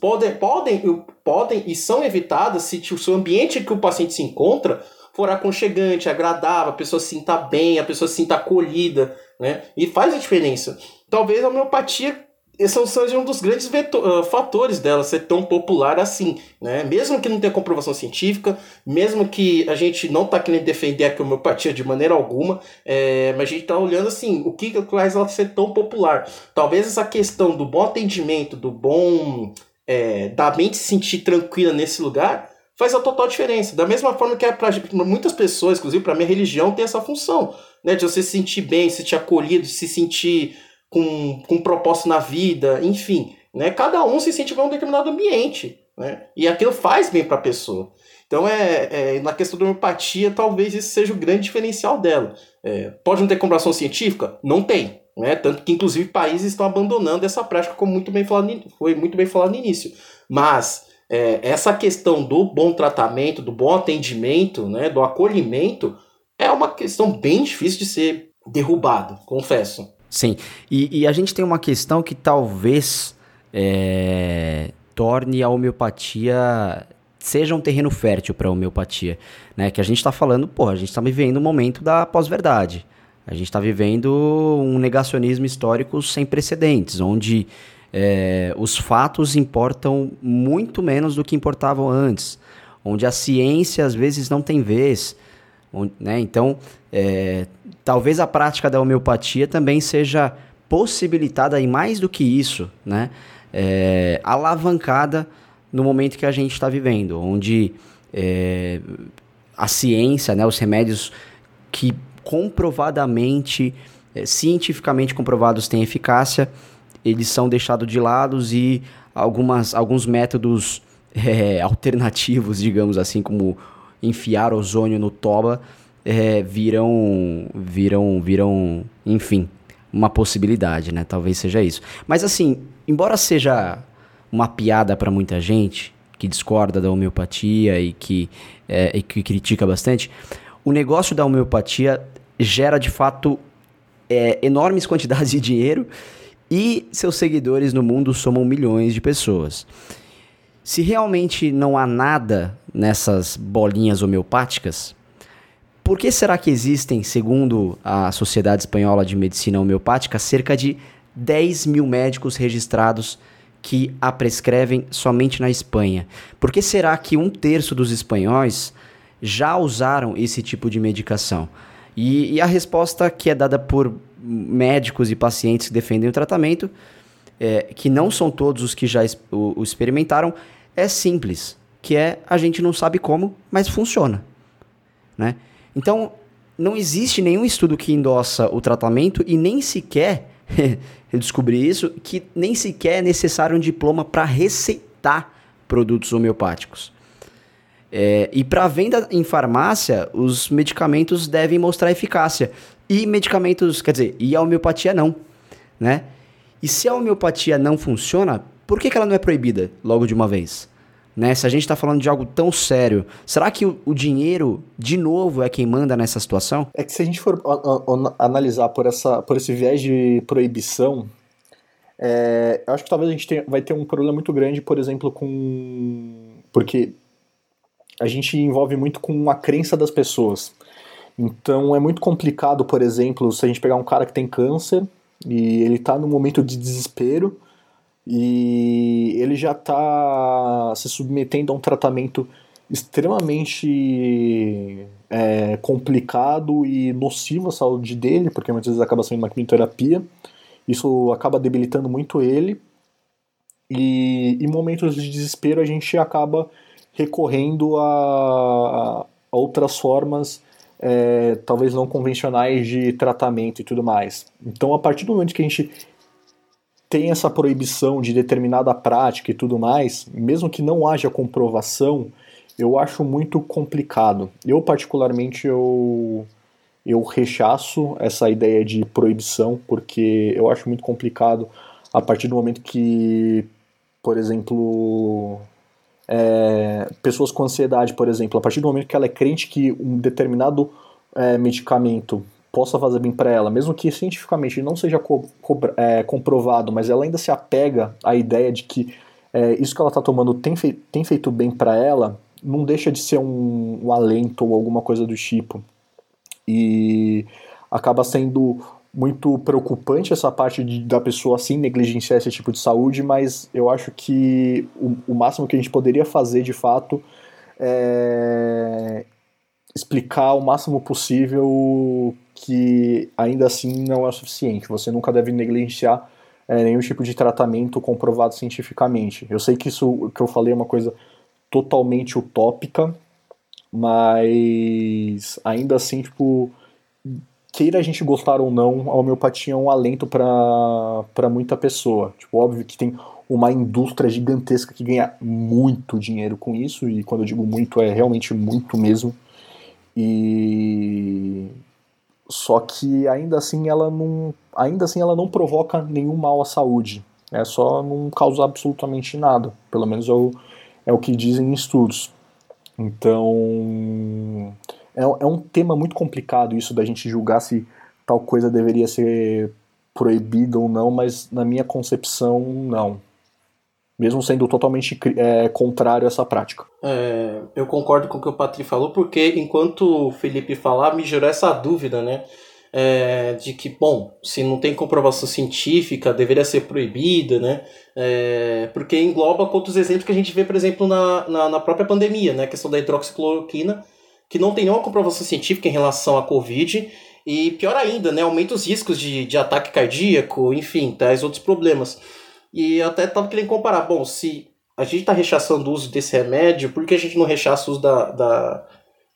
podem, podem, podem e são evitadas se o ambiente que o paciente se encontra for aconchegante, agradável, a pessoa se sinta bem, a pessoa se sinta acolhida, né? E faz a diferença talvez a homeopatia seja um dos grandes vetor, uh, fatores dela ser tão popular assim, né? Mesmo que não tenha comprovação científica, mesmo que a gente não está querendo defender a homeopatia de maneira alguma, é, mas a gente está olhando assim, o que faz ela ser tão popular? Talvez essa questão do bom atendimento, do bom é, da mente se sentir tranquila nesse lugar, faz a total diferença. Da mesma forma que é para muitas pessoas, inclusive para minha religião, tem essa função, né? De você se sentir bem, se sentir acolhido, se sentir com, com propósito na vida, enfim. Né? Cada um se sente bem em um determinado ambiente. Né? E aquilo faz bem para a pessoa. Então, é, é, na questão da homeopatia, talvez esse seja o grande diferencial dela. É, pode não ter comprovação científica? Não tem. Né? Tanto que, inclusive, países estão abandonando essa prática, como muito bem falado, foi muito bem falado no início. Mas é, essa questão do bom tratamento, do bom atendimento, né, do acolhimento, é uma questão bem difícil de ser derrubada, confesso. Sim, e, e a gente tem uma questão que talvez é, torne a homeopatia seja um terreno fértil para a homeopatia, né? Que a gente está falando, pô, a gente está vivendo um momento da pós-verdade. A gente está vivendo um negacionismo histórico sem precedentes, onde é, os fatos importam muito menos do que importavam antes, onde a ciência às vezes não tem vez. Onde, né? Então, é, talvez a prática da homeopatia também seja possibilitada e mais do que isso, né? É, alavancada no momento que a gente está vivendo, onde é, a ciência, né, os remédios que comprovadamente, é, cientificamente comprovados têm eficácia, eles são deixados de lado e algumas, alguns métodos é, alternativos, digamos assim, como enfiar ozônio no toba, é, viram, viram, viram, enfim, uma possibilidade, né? Talvez seja isso. Mas assim, embora seja uma piada para muita gente que discorda da homeopatia e que, é, e que critica bastante, o negócio da homeopatia gera de fato é, enormes quantidades de dinheiro e seus seguidores no mundo somam milhões de pessoas. Se realmente não há nada nessas bolinhas homeopáticas, por que será que existem, segundo a Sociedade Espanhola de Medicina Homeopática, cerca de 10 mil médicos registrados que a prescrevem somente na Espanha? Por que será que um terço dos espanhóis já usaram esse tipo de medicação? E, e a resposta que é dada por médicos e pacientes que defendem o tratamento, é, que não são todos os que já o, o experimentaram, é simples, que é a gente não sabe como, mas funciona, né? Então, não existe nenhum estudo que endossa o tratamento e nem sequer, eu descobri isso, que nem sequer é necessário um diploma para receitar produtos homeopáticos. É, e para venda em farmácia, os medicamentos devem mostrar eficácia. E medicamentos, quer dizer, e a homeopatia não, né? E se a homeopatia não funciona, por que, que ela não é proibida logo de uma vez? Né? Se a gente está falando de algo tão sério, será que o, o, dinheiro, de novo, é quem manda nessa situação? É que se a gente for analisar por, essa, por esse viés de proibição, é, eu acho que talvez a gente tenha, vai ter um problema muito grande, por exemplo, com. Porque a gente envolve muito com a crença das pessoas. Então é muito complicado, por exemplo, se a gente pegar um cara que tem câncer e ele está num momento de desespero e ele já está se submetendo a um tratamento extremamente é, complicado e nocivo à saúde dele, porque muitas vezes acaba sendo uma quimioterapia. Isso acaba debilitando muito ele. E em momentos de desespero a gente acaba recorrendo a, a outras formas, é, talvez não convencionais de tratamento e tudo mais. Então, a partir do momento que a gente tem essa proibição de determinada prática e tudo mais, mesmo que não haja comprovação, eu acho muito complicado. Eu, particularmente, eu, eu rechaço essa ideia de proibição, porque eu acho muito complicado a partir do momento que, por exemplo, é, pessoas com ansiedade, por exemplo, a partir do momento que ela é crente que um determinado é, medicamento possa fazer bem para ela, mesmo que cientificamente não seja co co é, comprovado, mas ela ainda se apega à ideia de que é, isso que ela está tomando tem, fei tem feito bem para ela, não deixa de ser um, um alento ou alguma coisa do tipo. E acaba sendo muito preocupante essa parte de, da pessoa assim negligenciar esse tipo de saúde, mas eu acho que o, o máximo que a gente poderia fazer de fato é explicar o máximo possível que ainda assim não é suficiente. Você nunca deve negligenciar é, nenhum tipo de tratamento comprovado cientificamente. Eu sei que isso que eu falei é uma coisa totalmente utópica, mas ainda assim, tipo, queira a gente gostar ou não, a homeopatia é um alento para muita pessoa. Tipo, óbvio que tem uma indústria gigantesca que ganha muito dinheiro com isso, e quando eu digo muito, é realmente muito mesmo. E só que ainda assim ela não, ainda assim ela não provoca nenhum mal à saúde. É só não causa absolutamente nada. Pelo menos é o, é o que dizem estudos. Então é, é um tema muito complicado isso da gente julgar se tal coisa deveria ser proibida ou não, mas na minha concepção não mesmo sendo totalmente é, contrário a essa prática. É, eu concordo com o que o Patri falou, porque enquanto o Felipe falava, me gerou essa dúvida, né? É, de que, bom, se não tem comprovação científica, deveria ser proibida, né? É, porque engloba outros exemplos que a gente vê, por exemplo, na, na, na, própria pandemia, né? A questão da hidroxicloroquina, que não tem nenhuma comprovação científica em relação à Covid, e pior ainda, né? Aumenta os riscos de, de ataque cardíaco, enfim, tais outros problemas. E até estava querendo comparar, bom, se a gente está rechaçando o uso desse remédio, por que a gente não rechaça o uso da, da,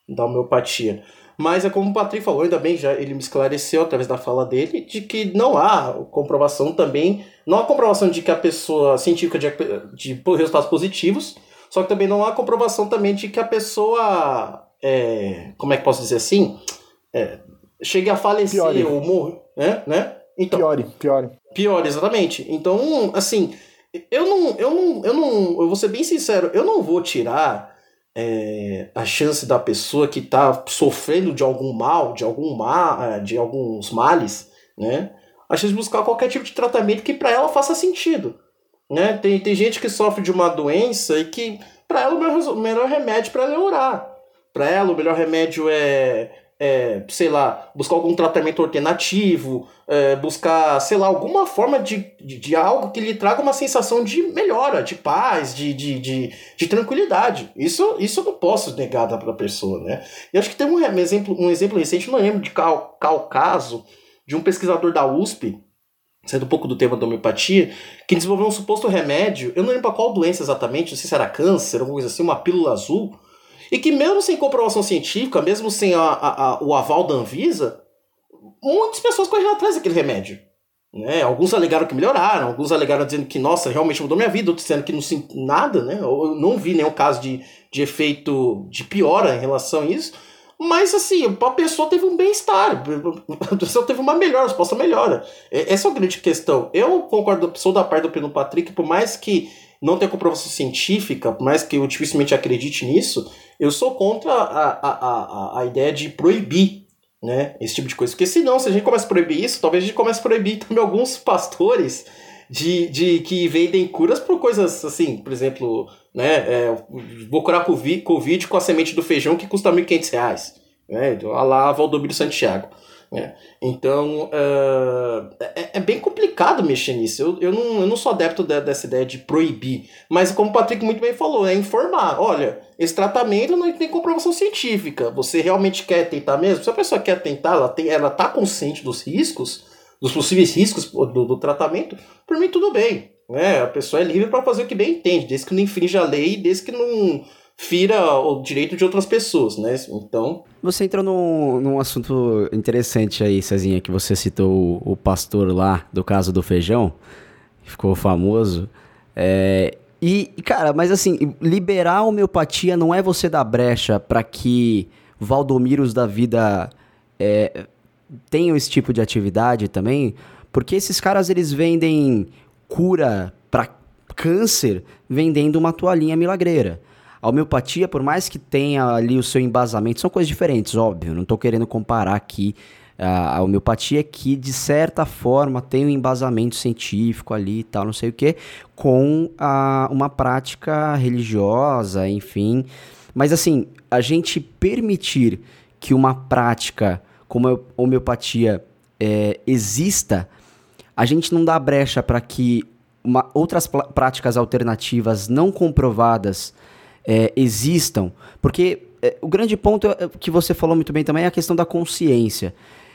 da homeopatia? Mas é como o Patrick falou, ainda bem, já ele me esclareceu através da fala dele, de que não há comprovação também, não há comprovação de que a pessoa científica de, de resultados positivos, só que também não há comprovação também de que a pessoa, é, como é que posso dizer assim, é, chegue a falecer Piore. ou morrer, né? né? Então, piore, piore. Pior, exatamente. Então, assim, eu não, eu não, eu não, eu vou ser bem sincero, eu não vou tirar é, a chance da pessoa que está sofrendo de algum mal, de algum mal, é, de alguns males, né? A chance de buscar qualquer tipo de tratamento que para ela faça sentido, né? Tem, tem gente que sofre de uma doença e que para ela o melhor, o melhor remédio para ela é orar. Para ela o melhor remédio é é, sei lá, buscar algum tratamento alternativo, é, buscar, sei lá, alguma forma de, de, de, algo que lhe traga uma sensação de melhora, de paz, de, de, de, de tranquilidade. Isso, isso eu não posso negar para a pessoa, né? E acho que tem um exemplo, um exemplo recente, não lembro de qual, qual caso, de um pesquisador da USP, saindo um pouco do tema da homeopatia, que desenvolveu um suposto remédio, eu não lembro qual doença exatamente, não sei se era câncer, alguma coisa assim, uma pílula azul, e que mesmo sem comprovação científica, mesmo sem a, a, a, o aval da Anvisa, muitas pessoas correram atrás daquele remédio. Né? Alguns alegaram que melhoraram, alguns alegaram dizendo que, nossa, realmente mudou minha vida, outros dizendo que não sinto nada, né? Eu não vi nenhum caso de, de efeito de piora em relação a isso. Mas assim, a pessoa teve um bem-estar, a pessoa teve uma melhora, uma resposta melhora. Essa é a grande questão. Eu concordo, sou da parte do Pedro Patrick, por mais que não tenha comprovação científica, por mais que eu dificilmente acredite nisso, eu sou contra a, a, a, a ideia de proibir né, esse tipo de coisa. Porque senão, se a gente começa a proibir isso, talvez a gente comece a proibir também alguns pastores de, de que vendem curas por coisas assim, por exemplo, né, é, vou curar COVID, com a semente do feijão que custa R$ 1.500. Né, a lá Valdomiro Santiago. Né? Então, uh, é, é, bem complicado mexer nisso. Eu, eu, não, eu não sou adepto de, dessa ideia de proibir. Mas, como o Patrick muito bem falou, é informar. Olha, esse tratamento não tem comprovação científica. Você realmente quer tentar mesmo? Se a pessoa quer tentar, ela, tem, ela tá consciente dos riscos, dos possíveis riscos do, do tratamento, por mim tudo bem. Né? A pessoa é livre para fazer o que bem entende, desde que não infrinja a lei, desde que não fira o direito de outras pessoas, né? Então. Você entrou num, num assunto interessante aí, Cezinha, que você citou o, o pastor lá do caso do feijão, que ficou famoso. É, e, cara, mas assim, liberar homeopatia não é você dar brecha para que Valdomiros da vida é, tenham esse tipo de atividade também, porque esses caras eles vendem cura para câncer vendendo uma toalhinha milagreira. A homeopatia, por mais que tenha ali o seu embasamento, são coisas diferentes, óbvio. Não estou querendo comparar aqui a homeopatia que, de certa forma, tem um embasamento científico ali e tal, não sei o que, com a, uma prática religiosa, enfim. Mas, assim, a gente permitir que uma prática como a homeopatia é, exista, a gente não dá brecha para que uma, outras práticas alternativas não comprovadas é, existam, porque é, o grande ponto é, que você falou muito bem também é a questão da consciência.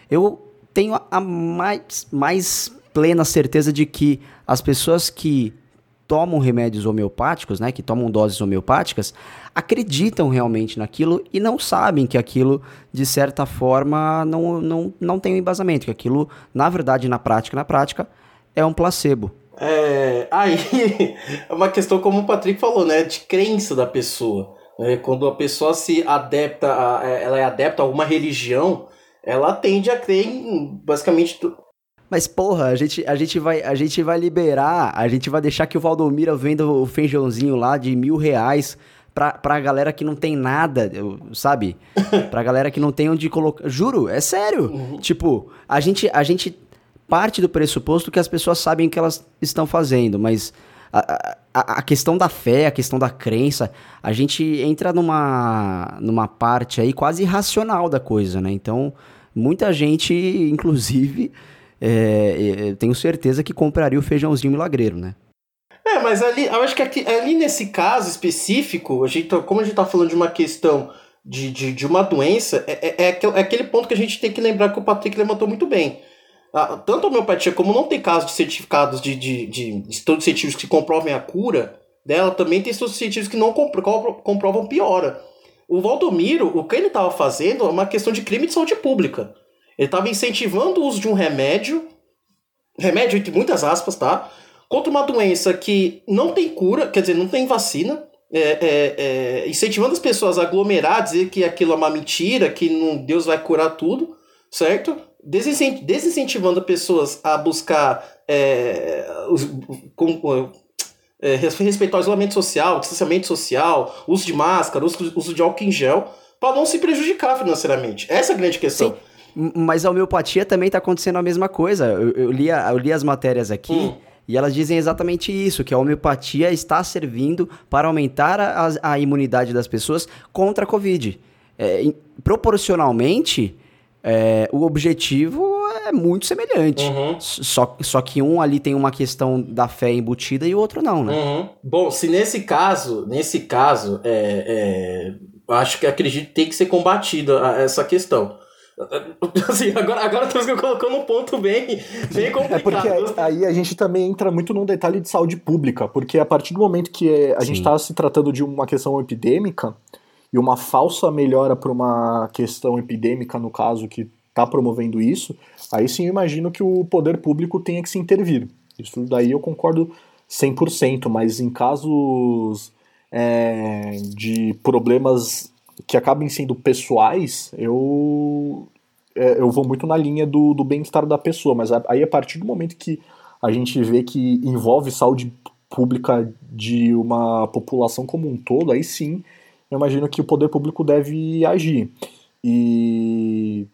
Eu tenho a mais, mais plena certeza de que as pessoas que tomam remédios homeopáticos, né, que tomam doses homeopáticas, acreditam realmente naquilo e não sabem que aquilo, de certa forma, não, não, não tem um embasamento, que aquilo, na verdade, na prática, na prática, é um placebo. É, aí é uma questão, como o Patrick falou, né, de crença da pessoa. Né, quando a pessoa se adapta, a, é, ela é adepta a alguma religião, ela tende a crer em basicamente mas, porra, a gente, a, gente vai, a gente vai liberar, a gente vai deixar que o Valdomiro venda o feijãozinho lá de mil reais pra, pra galera que não tem nada, sabe? Pra galera que não tem onde colocar. Juro, é sério. Uhum. Tipo, a gente, a gente parte do pressuposto que as pessoas sabem que elas estão fazendo, mas a, a, a, questão da fé, a questão da crença, a gente entra numa, numa parte aí quase irracional da coisa, né? Então, muita gente, inclusive é, é, tenho certeza que compraria o feijãozinho milagreiro, né? É, mas ali, eu acho que aqui, ali nesse caso específico, a gente, tá, como a gente tá falando de uma questão de, de, de uma doença, é, é, é, aquele ponto que a gente tem que lembrar que o Patrick levantou muito bem. Tanto a homeopatia, como não tem casos de certificados de, de, de, de estudos científicos que comprovem a cura dela, também tem estudos científicos que não comprovam, comprovam piora. O Valdomiro, o que ele estava fazendo é uma questão de crime de saúde pública. Ele estava incentivando o uso de um remédio, remédio entre muitas aspas, tá? Contra uma doença que não tem cura, quer dizer, não tem vacina, é, é, é, incentivando as pessoas a aglomerar, dizer que aquilo é uma mentira, que não, Deus vai curar tudo, certo? Desincentivando pessoas a buscar é, os, com, é, respeitar o isolamento social, distanciamento social, uso de máscara, uso, uso de álcool em gel, para não se prejudicar financeiramente. Essa é a grande questão. Sim. Mas a homeopatia também está acontecendo a mesma coisa. Eu, eu, li, a, eu li as matérias aqui. Hum. E elas dizem exatamente isso, que a homeopatia está servindo para aumentar a, a imunidade das pessoas contra a Covid. É, proporcionalmente, é, o objetivo é muito semelhante. Uhum. Só, só que um ali tem uma questão da fé embutida e o outro não, né? Uhum. Bom, se nesse caso, nesse caso, é, é acho que acredito que tem que ser combatida essa questão. Assim, agora, agora estamos colocando um ponto bem, bem complicado. É porque aí a gente também entra muito num detalhe de saúde pública, porque a partir do momento que a Sim. gente está se tratando de uma questão epidêmica e uma falsa melhora para uma questão epidêmica, no caso, que está promovendo isso, aí sim eu imagino que o poder público tenha que se intervir. Isso daí eu concordo 100%, mas em casos é, de problemas que acabem sendo pessoais, eu, é, eu vou muito na linha do, do bem-estar da pessoa, mas aí a partir do momento que a gente vê que envolve saúde pública de uma população como um todo, aí sim eu imagino que o poder público deve agir. E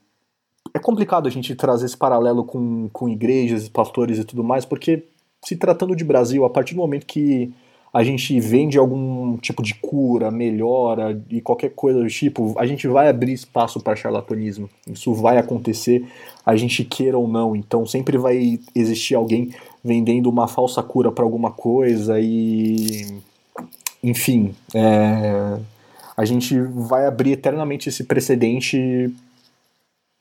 é complicado a gente trazer esse paralelo com, com igrejas, pastores e tudo mais, porque se tratando de Brasil, a partir do momento que a gente vende algum tipo de cura, melhora e qualquer coisa do tipo, a gente vai abrir espaço para charlatanismo. Isso vai acontecer, a gente queira ou não. Então sempre vai existir alguém vendendo uma falsa cura para alguma coisa e. Enfim, é... a gente vai abrir eternamente esse precedente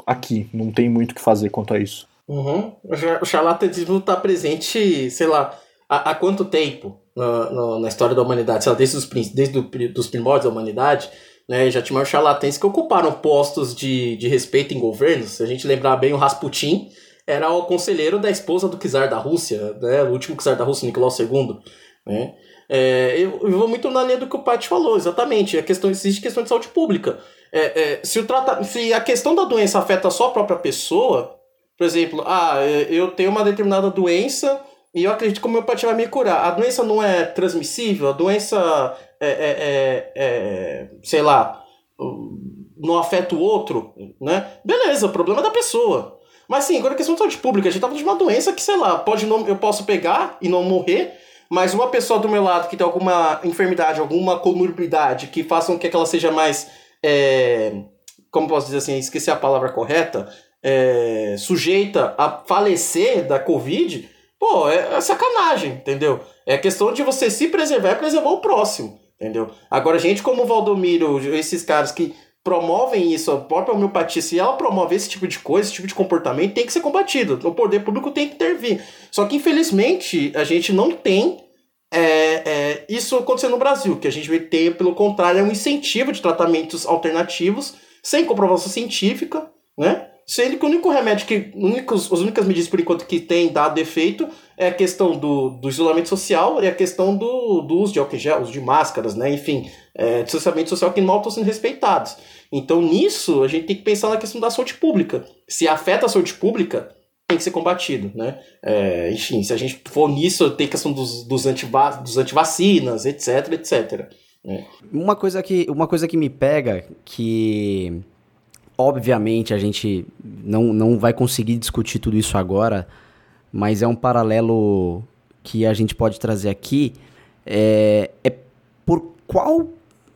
aqui. Não tem muito o que fazer quanto a isso. Uhum. O charlatanismo está presente, sei lá, há, há quanto tempo? na, na, na história da humanidade, lá, desde, os, desde os primórdios da humanidade, né, já tinha charlatães que ocuparam postos de, de respeito em governos. Se a gente lembrar bem, o Rasputin era o conselheiro da esposa do czar da Rússia, né, o último czar da Rússia, Nicolau II. Né? É, eu, eu, vou muito na linha do que o Pat falou, exatamente. A questão, existe questão de saúde pública. É, é, se, o trata, se a questão da doença afeta só a própria pessoa, por exemplo, ah, eu tenho uma determinada doença e eu acredito que a homeopatia vai me curar. A doença não é transmissível, a doença é, é, é, é sei lá, não afeta o outro, né? Beleza, o problema é da pessoa. Mas sim, agora a questão de saúde pública, a gente tá falando de uma doença que, sei lá, pode não, eu posso pegar e não morrer, mas uma pessoa do meu lado que tem alguma enfermidade, alguma comorbidade que faça com que ela seja mais. É, como posso dizer assim, esqueci a palavra correta, é, sujeita a falecer da Covid, Pô, é, é sacanagem, entendeu? É questão de você se preservar e preservar o próximo, entendeu? Agora, gente como o Valdomiro, esses caras que promovem isso, a própria homeopatia, se ela promove esse tipo de coisa, esse tipo de comportamento, tem que ser combatido. O poder público tem que intervir. Só que, infelizmente, a gente não tem é, é, isso acontecendo no Brasil, que a gente vai ter, pelo contrário, é um incentivo de tratamentos alternativos sem comprovação científica, né? Sendo que o único remédio que. Únicos, as únicas medidas, por enquanto, que tem dado efeito é a questão do, do isolamento social e a questão do, do uso de álcool gel, uso de máscaras, né? Enfim, é, distanciamento social que mal estão sendo respeitados. Então, nisso, a gente tem que pensar na questão da saúde pública. Se afeta a saúde pública, tem que ser combatido, né? É, enfim, se a gente for nisso, tem questão dos, dos, antiva, dos antivacinas, etc, etc. Né? Uma, coisa que, uma coisa que me pega, que Obviamente a gente não, não vai conseguir discutir tudo isso agora, mas é um paralelo que a gente pode trazer aqui. É, é por qual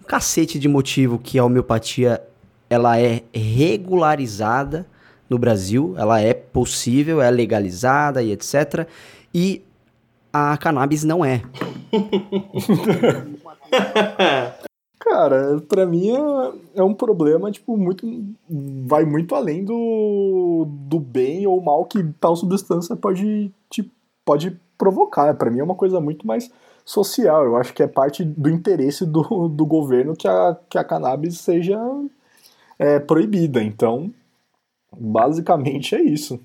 cacete de motivo que a homeopatia ela é regularizada no Brasil, ela é possível, é legalizada e etc. E a cannabis não é. Cara, pra mim é, é, um problema, tipo, muito. Vai muito além do, do bem ou mal que tal substância pode, te, pode provocar. Para mim é uma coisa muito mais social. Eu acho que é parte do interesse do, do governo que a, que a cannabis seja é, proibida. Então, basicamente é isso.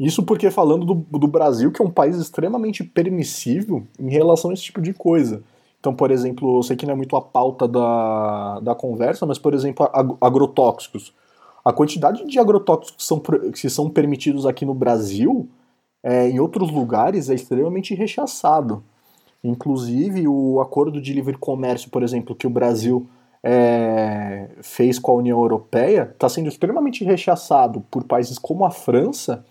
Isso porque falando do, do Brasil, que é um país extremamente permissivo em relação a esse tipo de coisa. Então, por exemplo, eu sei que não é muito a pauta da, da conversa, mas, por exemplo, ag agrotóxicos. A quantidade de agrotóxicos que são, que são permitidos aqui no Brasil, é, em outros lugares, é extremamente rechaçado. Inclusive, o acordo de livre comércio, por exemplo, que o Brasil é, fez com a União Europeia, está sendo extremamente rechaçado por países como a França,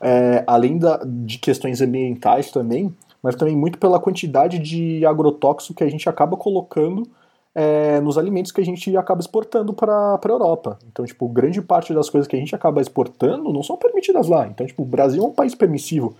é, além da, de questões ambientais também, mas também muito pela quantidade de agrotóxico que a gente acaba colocando é, nos alimentos que a gente acaba exportando para a Europa. Então, tipo, grande parte das coisas que a gente acaba exportando não são permitidas lá. Então, tipo, o Brasil é um país permissivo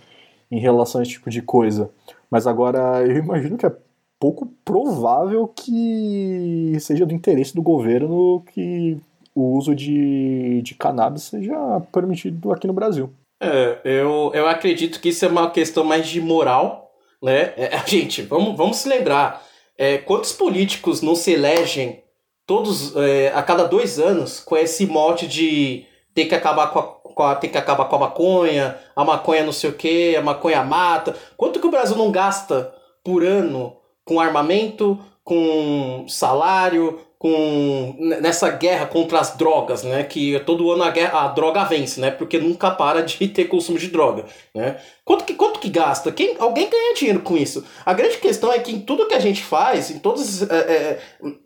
em relação a esse tipo de coisa. Mas agora eu imagino que é pouco provável que seja do interesse do governo que o uso de, de cannabis seja permitido aqui no Brasil. É, eu, eu acredito que isso é uma questão mais de moral né? É, gente, vamos, vamos se lembrar. É, quantos políticos não se elegem todos é, a cada dois anos com esse mote de ter que acabar com a, ter que acabar com a maconha, a maconha não sei o que, a maconha mata. Quanto que o Brasil não gasta por ano com armamento, com salário, com nessa guerra contra as drogas, né? Que todo ano a, guerra, a droga vence, né? Porque nunca para de ter consumo de droga, né? Quanto que, quanto que gasta? Quem, alguém ganha dinheiro com isso. A grande questão é que em tudo que a gente faz, em todos os é, é,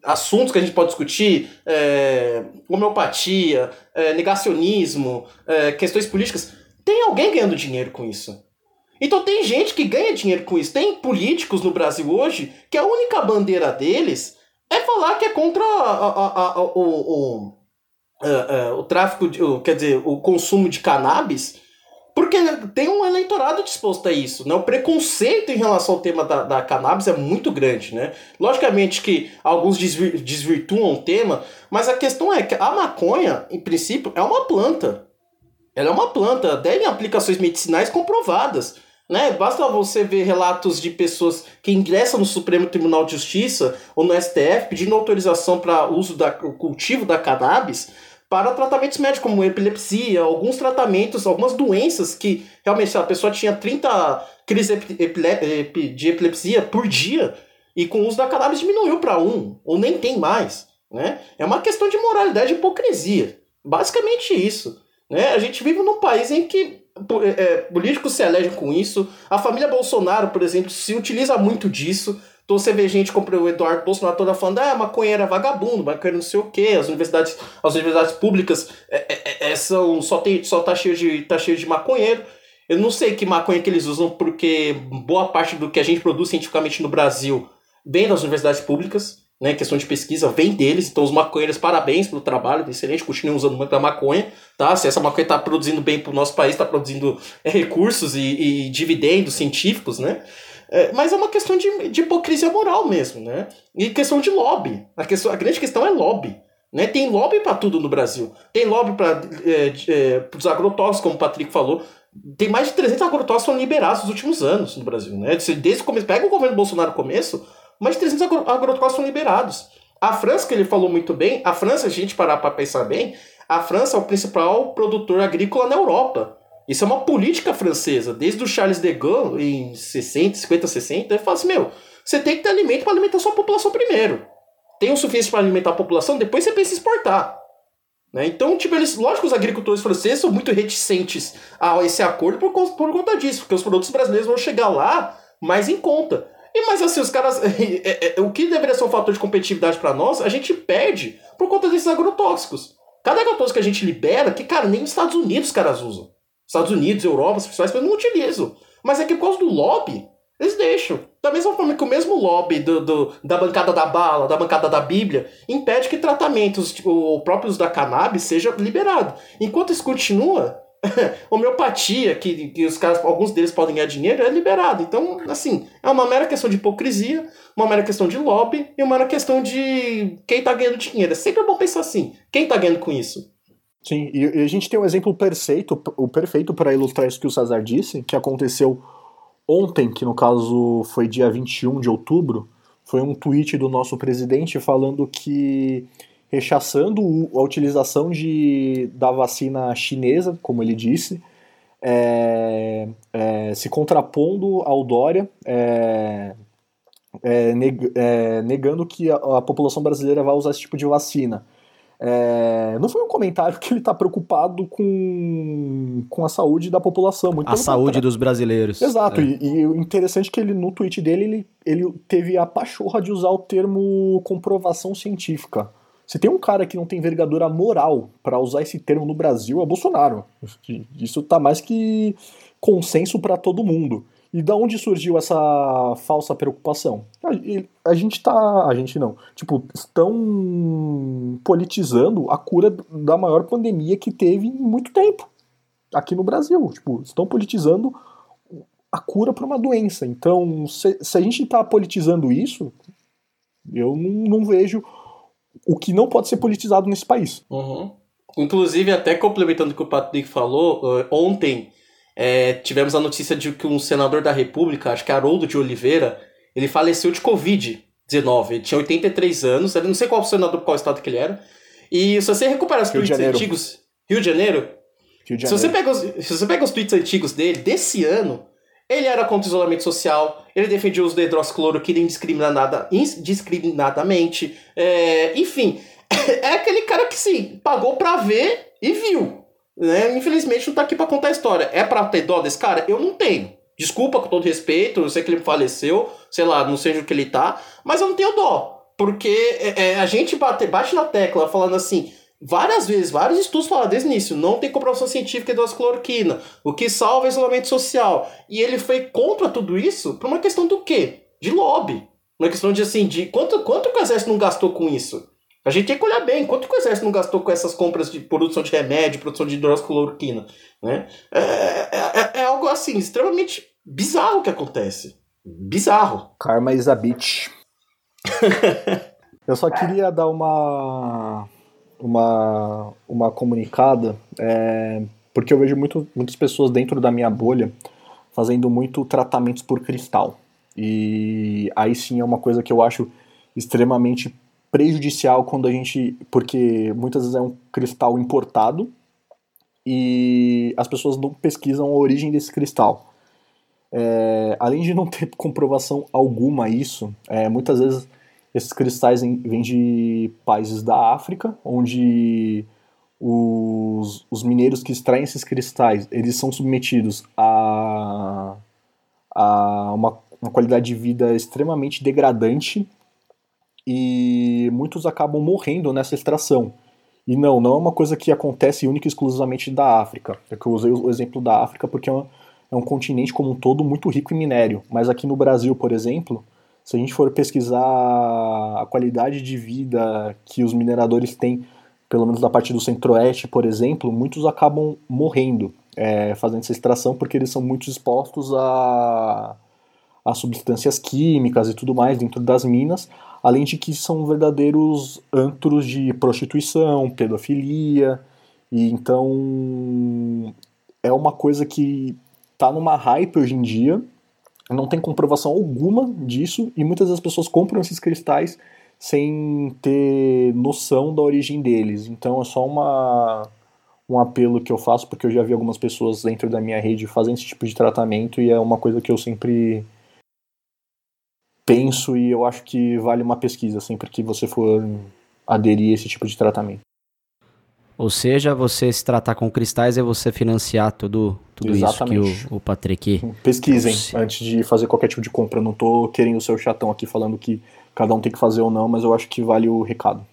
assuntos que a gente pode discutir, é, homeopatia, é, negacionismo, é, questões políticas, tem alguém ganhando dinheiro com isso. Então tem gente que ganha dinheiro com isso. Tem políticos no Brasil hoje que a única bandeira deles é falar que é contra a, a, a, o, o, é, é, o tráfico, de, o, quer dizer, o consumo de cannabis, porque tem um eleitorado disposto a isso, né? O preconceito em relação ao tema da, da cannabis é muito grande, né? Logicamente que alguns desvir, desvirtuam o tema, mas a questão é que a maconha, em princípio, é uma planta. Ela é uma planta, tem aplicações medicinais comprovadas. Né? Basta você ver relatos de pessoas que ingressam no Supremo Tribunal de Justiça ou no STF pedindo autorização para uso da o cultivo da cannabis para tratamentos médicos, como epilepsia, alguns tratamentos, algumas doenças que realmente a pessoa tinha 30 crises de epilepsia por dia e com o uso da cannabis diminuiu para um, ou nem tem mais. Né? É uma questão de moralidade e hipocrisia. Basicamente isso. Né? A gente vive num país em que é, é, políticos se elegem com isso. A família Bolsonaro, por exemplo, se utiliza muito disso. Então você vê gente como o Eduardo Bolsonaro toda falando, ah, maconheiro é vagabundo, maconheiro não sei o quê, as universidades, as universidades públicas é, é, é, são, só, tem, só tá, cheio de, tá cheio de maconheiro. Eu não sei que maconha que eles usam, porque boa parte do que a gente produz cientificamente no Brasil vem das universidades públicas né, questão de pesquisa vem deles, então os maconheiros, parabéns pelo trabalho, excelente, continuem usando muito a maconha, tá? Se essa maconha está produzindo bem para o nosso país, está produzindo é, recursos e, e, dividendos científicos, né? É, mas é uma questão de, de hipocrisia moral mesmo, né? E questão de lobby. A, questão, a grande questão é lobby. Né? Tem lobby para tudo no Brasil. Tem lobby para é, é, os agrotóxicos, como o Patrick falou. tem mais de 300 agrotóxicos liberados nos últimos anos no Brasil, né? Desde o começo, pega o governo Bolsonaro no começo, mais de 300 agrotóxicos foram liberados. A França, que ele falou muito bem, a França, a gente parar para pensar bem, a França é o principal produtor agrícola na Europa. Isso é uma política francesa. Desde o Charles de Gaulle, em 60, 50, 60, ele fala assim, meu, você tem que ter alimento para alimentar sua população primeiro. Tem o suficiente para alimentar a população, depois você pensa em exportar. Né? Então, tipo, eles, lógico que os agricultores franceses são muito reticentes a esse acordo por, por conta disso, porque os produtos brasileiros vão chegar lá mais em conta. E mas assim, os caras. É, é, o que deveria ser um fator de competitividade para nós, a gente perde por conta desses agrotóxicos. Cada agrotóxico que a gente libera, que, cara, nem nos Estados Unidos os caras usam. Estados Unidos, Europa, as pessoas não utilizam. Mas é que por causa do lobby, eles deixam. Da mesma forma que o mesmo lobby do, do, da bancada da bala, da bancada da Bíblia, impede que tratamentos tipo, próprios da cannabis seja liberado. Enquanto isso continua, homeopatia, que, que os caras, alguns deles podem ganhar dinheiro, é liberado. Então, assim, é uma mera questão de hipocrisia, uma mera questão de lobby e uma mera questão de quem tá ganhando dinheiro. É sempre bom pensar assim: quem tá ganhando com isso? Sim, e a gente tem um exemplo perfeito, o perfeito para ilustrar isso que o César disse, que aconteceu ontem, que no caso foi dia 21 de outubro, foi um tweet do nosso presidente falando que rechaçando a utilização de, da vacina chinesa, como ele disse, é, é, se contrapondo ao Dória, é, é, é negando que a, a, população brasileira vai usar esse tipo de vacina. É, não foi um comentário que ele está preocupado com, com a saúde da população. Muito a saúde dos brasileiros. Exato, e, e o interessante é que ele, no tweet dele, ele, ele teve a pachorra de usar o termo comprovação científica. Se tem um cara que não tem envergadura moral para usar esse termo no Brasil, é Bolsonaro. Isso tá mais que consenso para todo mundo. E da onde surgiu essa falsa preocupação? A, a, gente tá. A gente não. Tipo, estão politizando a cura da maior pandemia que teve em muito tempo aqui no Brasil. Tipo, estão politizando a cura para uma doença. Então, se, se a gente está politizando isso, eu não, não, vejo o que não pode ser politizado nesse país. Uhum. Inclusive, até complementando o que o Patrick falou, eh, ontem é, tivemos a notícia de que um senador da República, acho que é Haroldo de Oliveira, ele faleceu de Covid-19. Ele tinha 83 anos, eu não sei qual senador, qual estado que ele era. E se você recuperar os Rio tweets antigos. Rio de Janeiro? Rio de Janeiro. Se você, pega os, se você pega os tweets antigos dele, desse ano, ele era contra o isolamento social, ele defendia o uso de hidroxicloroquina indiscriminada, indiscriminadamente. É, enfim, é aquele cara que sim, pagou pra ver e viu. Né? Infelizmente não tá aqui para contar a história. É para ter dó desse cara? Eu não tenho. Desculpa com todo respeito, eu sei que ele faleceu, sei lá, não sei o que ele tá, mas eu não tenho dó. Porque é, é, a gente bate, bate na tecla falando assim, várias vezes, vários estudos falam desde o início, não tem comprovação científica de cloroquina, o que salva é isolamento social. E ele foi contra tudo isso por uma questão do quê? De lobby. Uma questão de assim, de quanto, quanto o exército não gastou com isso? A gente tem que olhar bem quanto o exército não gastou com essas compras de produção de remédio, produção de hidroxicloroquina. Né? É, é, é, algo assim, extremamente bizarro que acontece. Bizarro. Karma is a bitch. Eu só queria dar uma uma, uma comunicada, é, porque eu vejo muito, muitas pessoas dentro da minha bolha fazendo muito tratamentos por cristal. E aí sim é uma coisa que eu acho extremamente prejudicial quando a gente. Porque muitas vezes é um cristal importado e as pessoas não pesquisam a origem desse cristal. É, além de não ter comprovação alguma isso, é, muitas vezes esses cristais vêm de países da África, onde os, os mineiros que extraem esses cristais, eles são submetidos a, a uma, uma qualidade de vida extremamente degradante e muitos acabam morrendo nessa extração. E não, não é uma coisa que acontece única e exclusivamente da África. É que eu usei o exemplo da África porque é é um continente como um todo muito rico em minério. Mas aqui no Brasil, por exemplo, se a gente for pesquisar a qualidade de vida que os mineradores têm, pelo menos da parte do centro-oeste, por exemplo, muitos acabam morrendo é, fazendo essa extração porque eles são muito expostos a, a substâncias químicas e tudo mais dentro das minas, além de que são verdadeiros antros de prostituição, pedofilia, e então é uma coisa que tá numa hype hoje em dia, não tem comprovação alguma disso, e muitas das pessoas compram esses cristais sem ter noção da origem deles. Então é só uma, um apelo que eu faço, porque eu já vi algumas pessoas dentro da minha rede fazendo esse tipo de tratamento, e é uma coisa que eu sempre penso e eu acho que vale uma pesquisa sempre que você for aderir a esse tipo de tratamento. Ou seja, você se tratar com cristais é você financiar tudo, tudo isso que o, o Patrick. Pesquisem antes de fazer qualquer tipo de compra. Não tô querendo ser o chatão aqui falando que cada um tem que fazer ou não, mas eu acho que vale o recado.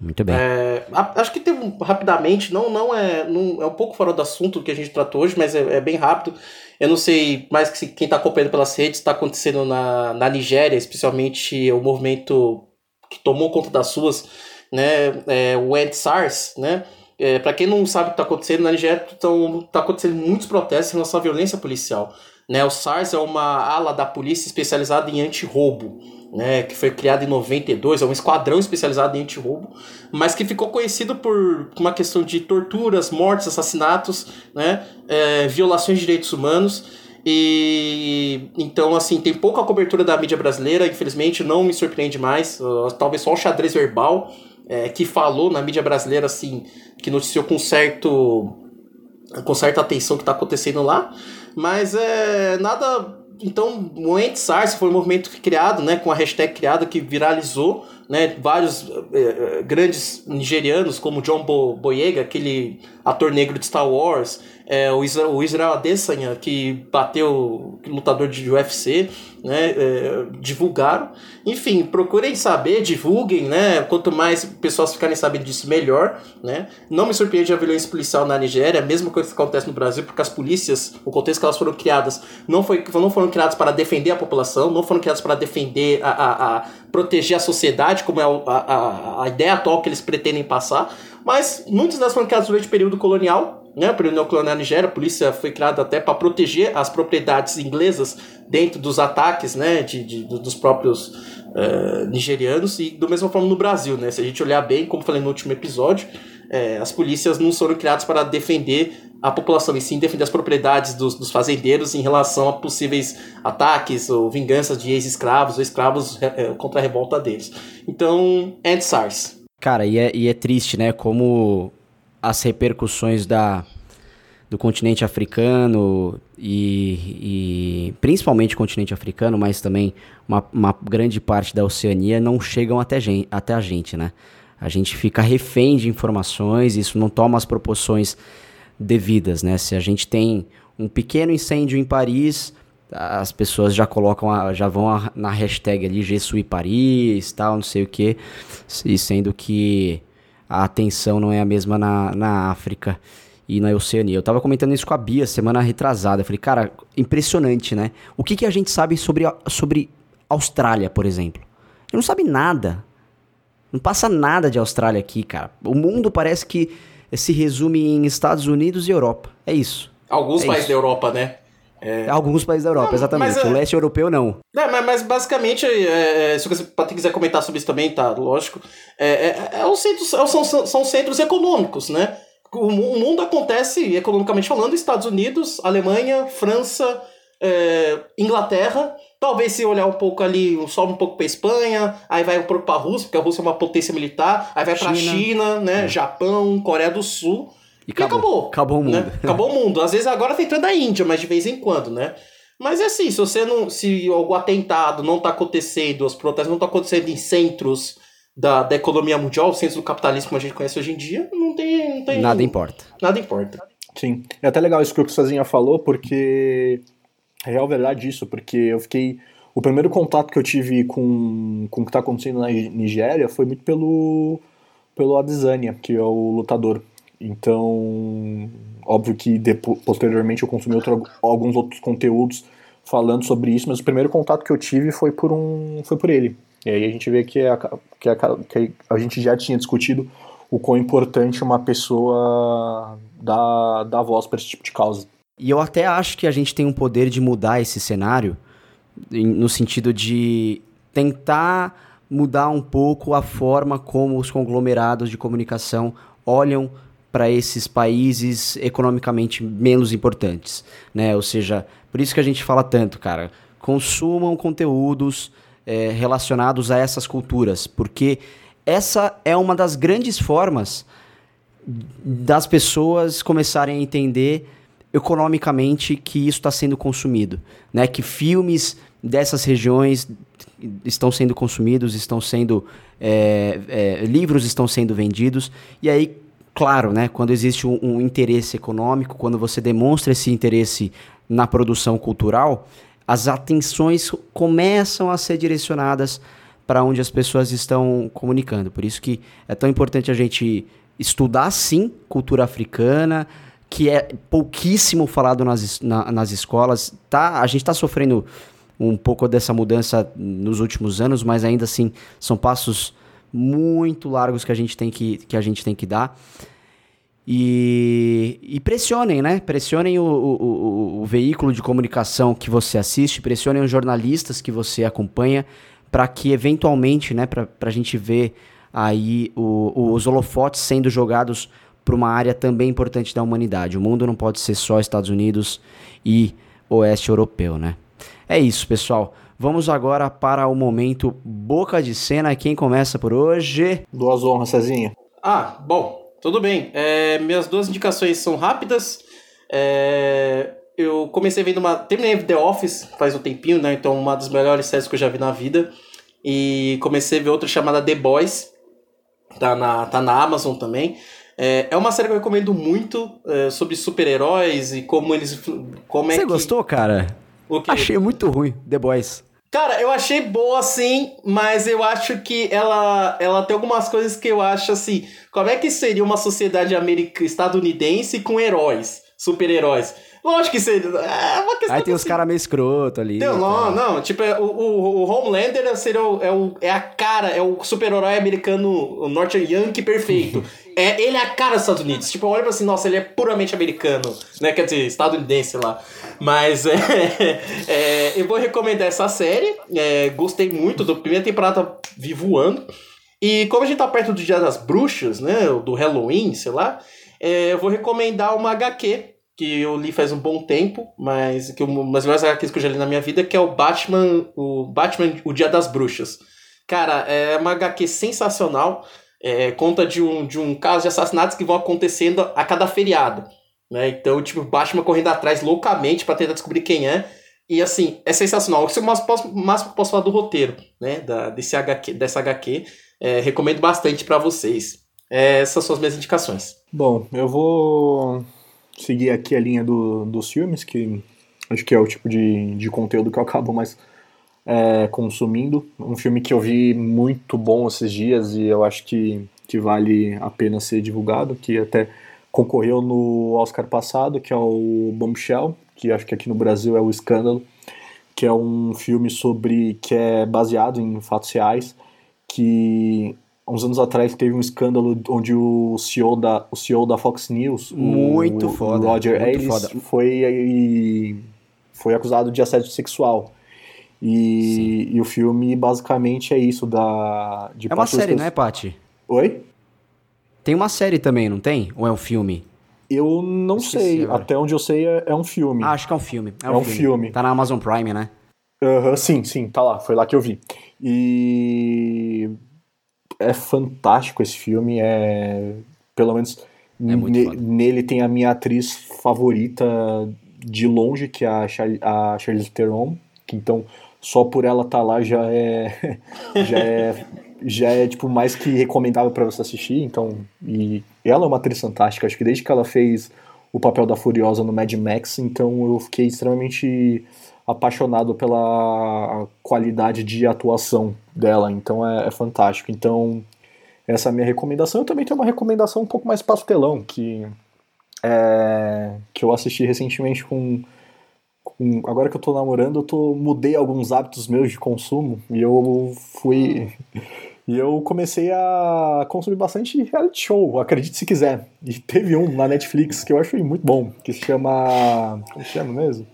Muito bem. É, acho que teve rapidamente, não, não, é, não é um pouco fora do assunto que a gente tratou hoje, mas é, é bem rápido. Eu não sei mais que quem está acompanhando pelas redes está acontecendo na, na Nigéria, especialmente o movimento que tomou conta das suas né, é, o EndSARS, né, é, para quem não sabe o que está acontecendo, na Nigéria está acontecendo muitos protestos em relação à violência policial. Né? O SARS é uma ala da polícia especializada em anti-roubo, né? que foi criada em 92, é um esquadrão especializado em anti-roubo, mas que ficou conhecido por uma questão de torturas, mortes, assassinatos, né? É, violações de direitos humanos. E então, assim, tem pouca cobertura da mídia brasileira, infelizmente, não me surpreende mais. Uh, talvez só o xadrez verbal é, que falou na mídia brasileira, assim, que noticiou com certo com certa atenção o que está acontecendo lá, mas é nada. Então, o Anti-SARS foi um movimento criado, né, com a hashtag criada que viralizou, né, vários é, grandes nigerianos, como John Bo Boyega, aquele ator negro de Star Wars, é, o, Israel, o Israel Adesanya, que bateu lutador de UFC, né, é, divulgaram. Enfim, procurem saber, divulguem, né, quanto mais pessoas ficarem sabendo disso, melhor, né. Não me surpreende a violência policial na Nigéria, a mesma coisa que acontece no Brasil, porque as polícias, o contexto que elas foram criadas, não, foi, não foram criadas para defender a população, não foram criadas para defender, a, a, a proteger a sociedade, como é a, a, a ideia atual que eles pretendem passar, mas muitas das foram criadas durante o período colonial, né, período neocolonial na Nigéria, a polícia foi criada até para proteger as propriedades inglesas dentro dos ataques né, de, de dos próprios uh, nigerianos, e do mesma forma no Brasil. Né, se a gente olhar bem, como falei no último episódio, é, as polícias não foram criadas para defender a população, e sim defender as propriedades dos, dos fazendeiros em relação a possíveis ataques ou vinganças de ex-escravos ou escravos é, contra a revolta deles. Então, End SARS. Cara, e é, e é triste, né? Como as repercussões da, do continente africano e, e, principalmente o continente africano, mas também uma, uma grande parte da Oceania não chegam até, até a gente, né? A gente fica refém de informações, isso não toma as proporções devidas, né? Se a gente tem um pequeno incêndio em Paris, as pessoas já colocam, a, já vão a, na hashtag ali, Jesui Paris, tal, não sei o que, e sendo que a atenção não é a mesma na, na África e na Oceania. Eu tava comentando isso com a Bia semana retrasada, eu falei, cara, impressionante, né? O que, que a gente sabe sobre, sobre Austrália, por exemplo? A gente não sabe nada. Não passa nada de Austrália aqui, cara. O mundo parece que se resume em Estados Unidos e Europa. É isso. Alguns é países isso. da Europa, né? É... Alguns países da Europa, não, exatamente. Mas, o leste europeu não. É, mas, mas basicamente, é, é se você quiser comentar sobre isso também, tá, lógico. É, é, é os centros, são, são centros econômicos, né? O, o, mundo acontece, economicamente falando, Estados Unidos, Alemanha, França, é, Inglaterra. Talvez se olhar um pouco ali, sobe um pouco para Espanha, aí vai um pouco para a Rússia, porque a Rússia é uma potência militar, aí vai para China, China, né? Japão, Coreia do Sul. E acabou. acabou. Acabou o mundo. Né? Acabou o mundo. Às vezes agora tá entrando a Índia, mas de vez em quando, né? Mas é assim, se você não. Se o atentado não tá acontecendo, os protestos não estão acontecendo em centros da, da economia mundial, centros do capitalismo como a gente conhece hoje em dia, não tem. Não tem nada importa. Nada importa. Sim. É até legal isso que o Sozinha falou, porque. É real verdade isso, porque eu fiquei. O primeiro contato que eu tive com, com o que está acontecendo na Nigéria foi muito pelo, pelo Adesanya, que é o lutador. Então, óbvio que depois, posteriormente eu consumi outro, alguns outros conteúdos falando sobre isso, mas o primeiro contato que eu tive foi por um foi por ele. E aí a gente vê que a, que a, que a gente já tinha discutido o quão importante uma pessoa dá, dá voz para esse tipo de causa. E eu até acho que a gente tem um poder de mudar esse cenário no sentido de tentar mudar um pouco a forma como os conglomerados de comunicação olham para esses países economicamente menos importantes, né? Ou seja, por isso que a gente fala tanto, cara, consumam conteúdos é, relacionados a essas culturas, porque essa é uma das grandes formas das pessoas começarem a entender economicamente que isso está sendo consumido, né? Que filmes dessas regiões estão sendo consumidos, estão sendo é, é, livros estão sendo vendidos e aí claro, né? Quando existe um, um interesse econômico, quando você demonstra esse interesse na produção cultural, as atenções começam a ser direcionadas para onde as pessoas estão comunicando. Por isso que é tão importante a gente estudar sim cultura africana, que é pouquíssimo falado nas, na, nas escolas. Tá, a gente está sofrendo um pouco dessa mudança nos últimos anos, mas ainda assim são passos muito largos que a gente tem que, que, a gente tem que dar. E, e pressionem, né? Pressionem o, o, o, o, veículo de comunicação que você assiste, pressionem os jornalistas que você acompanha, para que eventualmente, né, para a gente ver aí o, os holofotes sendo jogados para uma área também importante da humanidade. O mundo não pode ser só Estados Unidos e Oeste Europeu, né? É isso, pessoal. Vamos agora para o momento boca de cena. Quem começa por hoje? Duas honras, Cezinha. Ah, bom, tudo bem. É, minhas duas indicações são rápidas. É, eu comecei vendo uma. Terminei The Office faz um tempinho, né? Então, uma das melhores séries que eu já vi na vida. E comecei a ver outra chamada The Boys. Tá na, tá na Amazon também. É, é uma série que eu recomendo muito é, sobre super-heróis e como eles. Como é Você que... gostou, cara? Achei muito ruim, The Boys. Cara, eu achei boa sim, mas eu acho que ela, ela tem algumas coisas que eu acho assim. Como é que seria uma sociedade americana, estadunidense com heróis, super-heróis? Lógico que seria. É uma questão Aí tem os caras meio escroto ali. Não, não, não. Tipo, é, o, o, o Homelander seria o, é, o, é a cara, é o super-herói americano, o Norte Yankee perfeito. é, ele é a cara dos Estados Unidos. Tipo, olha pra assim, nossa, ele é puramente americano, né? Quer dizer, estadunidense lá. Mas é, é, eu vou recomendar essa série. É, gostei muito da primeira temporada vi voando. E como a gente tá perto do Dia das Bruxas, né? Do Halloween, sei lá, é, eu vou recomendar uma HQ que eu li faz um bom tempo, mas que uma das melhores HQs que eu já li na minha vida, que é o Batman, o Batman, o Dia das Bruxas. Cara, é uma HQ sensacional. É, conta de um, de um caso de assassinatos que vão acontecendo a cada feriado. Né? Então, tipo, Batman correndo atrás loucamente para tentar descobrir quem é. E assim, é sensacional. O máximo máximo posso falar do roteiro, né? Da, desse HQ, dessa HQ. É, recomendo bastante para vocês. É, essas são as minhas indicações. Bom, eu vou seguir aqui a linha do, dos filmes, que acho que é o tipo de, de conteúdo que eu acabo mais é, consumindo. Um filme que eu vi muito bom esses dias e eu acho que, que vale a pena ser divulgado, que até concorreu no Oscar passado, que é o Bombshell, que acho que aqui no Brasil é o Escândalo, que é um filme sobre que é baseado em fatos reais, que uns anos atrás teve um escândalo onde o CEO da, o CEO da Fox News, muito o, foda, Roger muito Ailes, foda. foi foi acusado de assédio sexual. E, e, o filme basicamente é isso da de É uma série, não é, Paty? Oi? Tem uma série também, não tem? Ou é um filme? Eu não sei. Agora. Até onde eu sei é, é um filme. Ah, acho que é um filme. É um, é um filme. filme. Tá na Amazon Prime, né? Uhum, sim, sim, tá lá. Foi lá que eu vi. E é fantástico esse filme. É pelo menos é ne nele tem a minha atriz favorita de longe, que é a, Char a Charlize Theron. Que então só por ela estar tá lá já é já é já é tipo mais que recomendável para você assistir. Então, e ela é uma atriz fantástica. Acho que desde que ela fez o papel da Furiosa no Mad Max, então eu fiquei extremamente apaixonado pela qualidade de atuação dela. Então é, é fantástico. Então essa é a minha recomendação. Eu também tenho uma recomendação um pouco mais pastelão que é, que eu assisti recentemente com com, agora que eu tô namorando, eu tô, mudei alguns hábitos meus de consumo e eu fui. E eu comecei a consumir bastante reality show, acredite se quiser. E teve um na Netflix que eu achei muito bom, que se chama. Como se chama mesmo?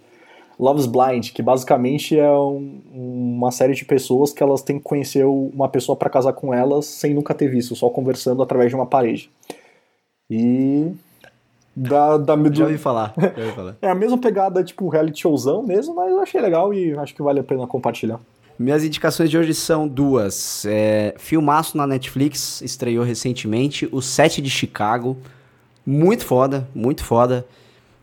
Love's Blind, que basicamente é um, uma série de pessoas que elas têm que conhecer uma pessoa para casar com elas sem nunca ter visto, só conversando através de uma parede. E. Da, da, do... Já ouvi falar. Já ouvi falar. é a mesma pegada, tipo, reality showzão mesmo, mas eu achei legal e acho que vale a pena compartilhar. Minhas indicações de hoje são duas. É, filmaço na Netflix, estreou recentemente, O Sete de Chicago. Muito foda, muito foda.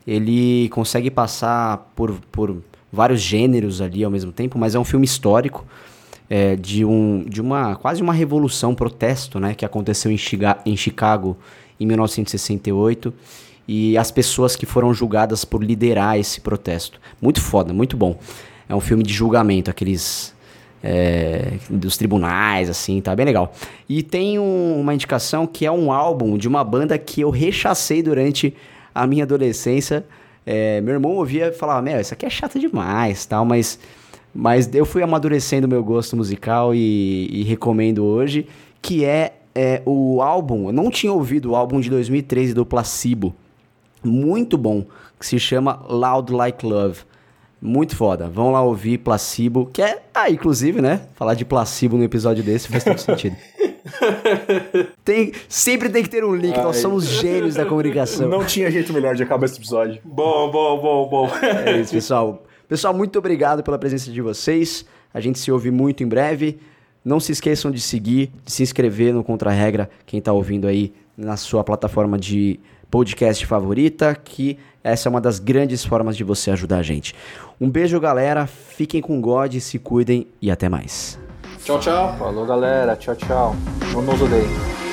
Ele consegue passar por, por vários gêneros ali ao mesmo tempo, mas é um filme histórico é, de, um, de uma quase uma revolução, protesto, né, que aconteceu em, Chiga em Chicago em 1968 e as pessoas que foram julgadas por liderar esse protesto. Muito foda, muito bom. É um filme de julgamento, aqueles é, dos tribunais, assim, tá bem legal. E tem um, uma indicação que é um álbum de uma banda que eu rechacei durante a minha adolescência. É, meu irmão ouvia e falava, meu, isso aqui é chato demais, tal, mas, mas eu fui amadurecendo meu gosto musical e, e recomendo hoje, que é, é o álbum, eu não tinha ouvido o álbum de 2013 do Placebo, muito bom, que se chama Loud Like Love. Muito foda. Vão lá ouvir Placebo, que é. Ah, inclusive, né? Falar de placebo no episódio desse faz todo sentido. tem, sempre tem que ter um link, Ai. nós somos gênios da comunicação. Não tinha jeito melhor de acabar esse episódio. Bom, bom, bom, bom. É isso, pessoal. Pessoal, muito obrigado pela presença de vocês. A gente se ouve muito em breve. Não se esqueçam de seguir, de se inscrever no Contra Regra, quem está ouvindo aí na sua plataforma de podcast favorita, que essa é uma das grandes formas de você ajudar a gente. Um beijo, galera. Fiquem com God, se cuidem e até mais. Tchau, tchau. Falou, galera. Tchau, tchau. Não nos odeiem.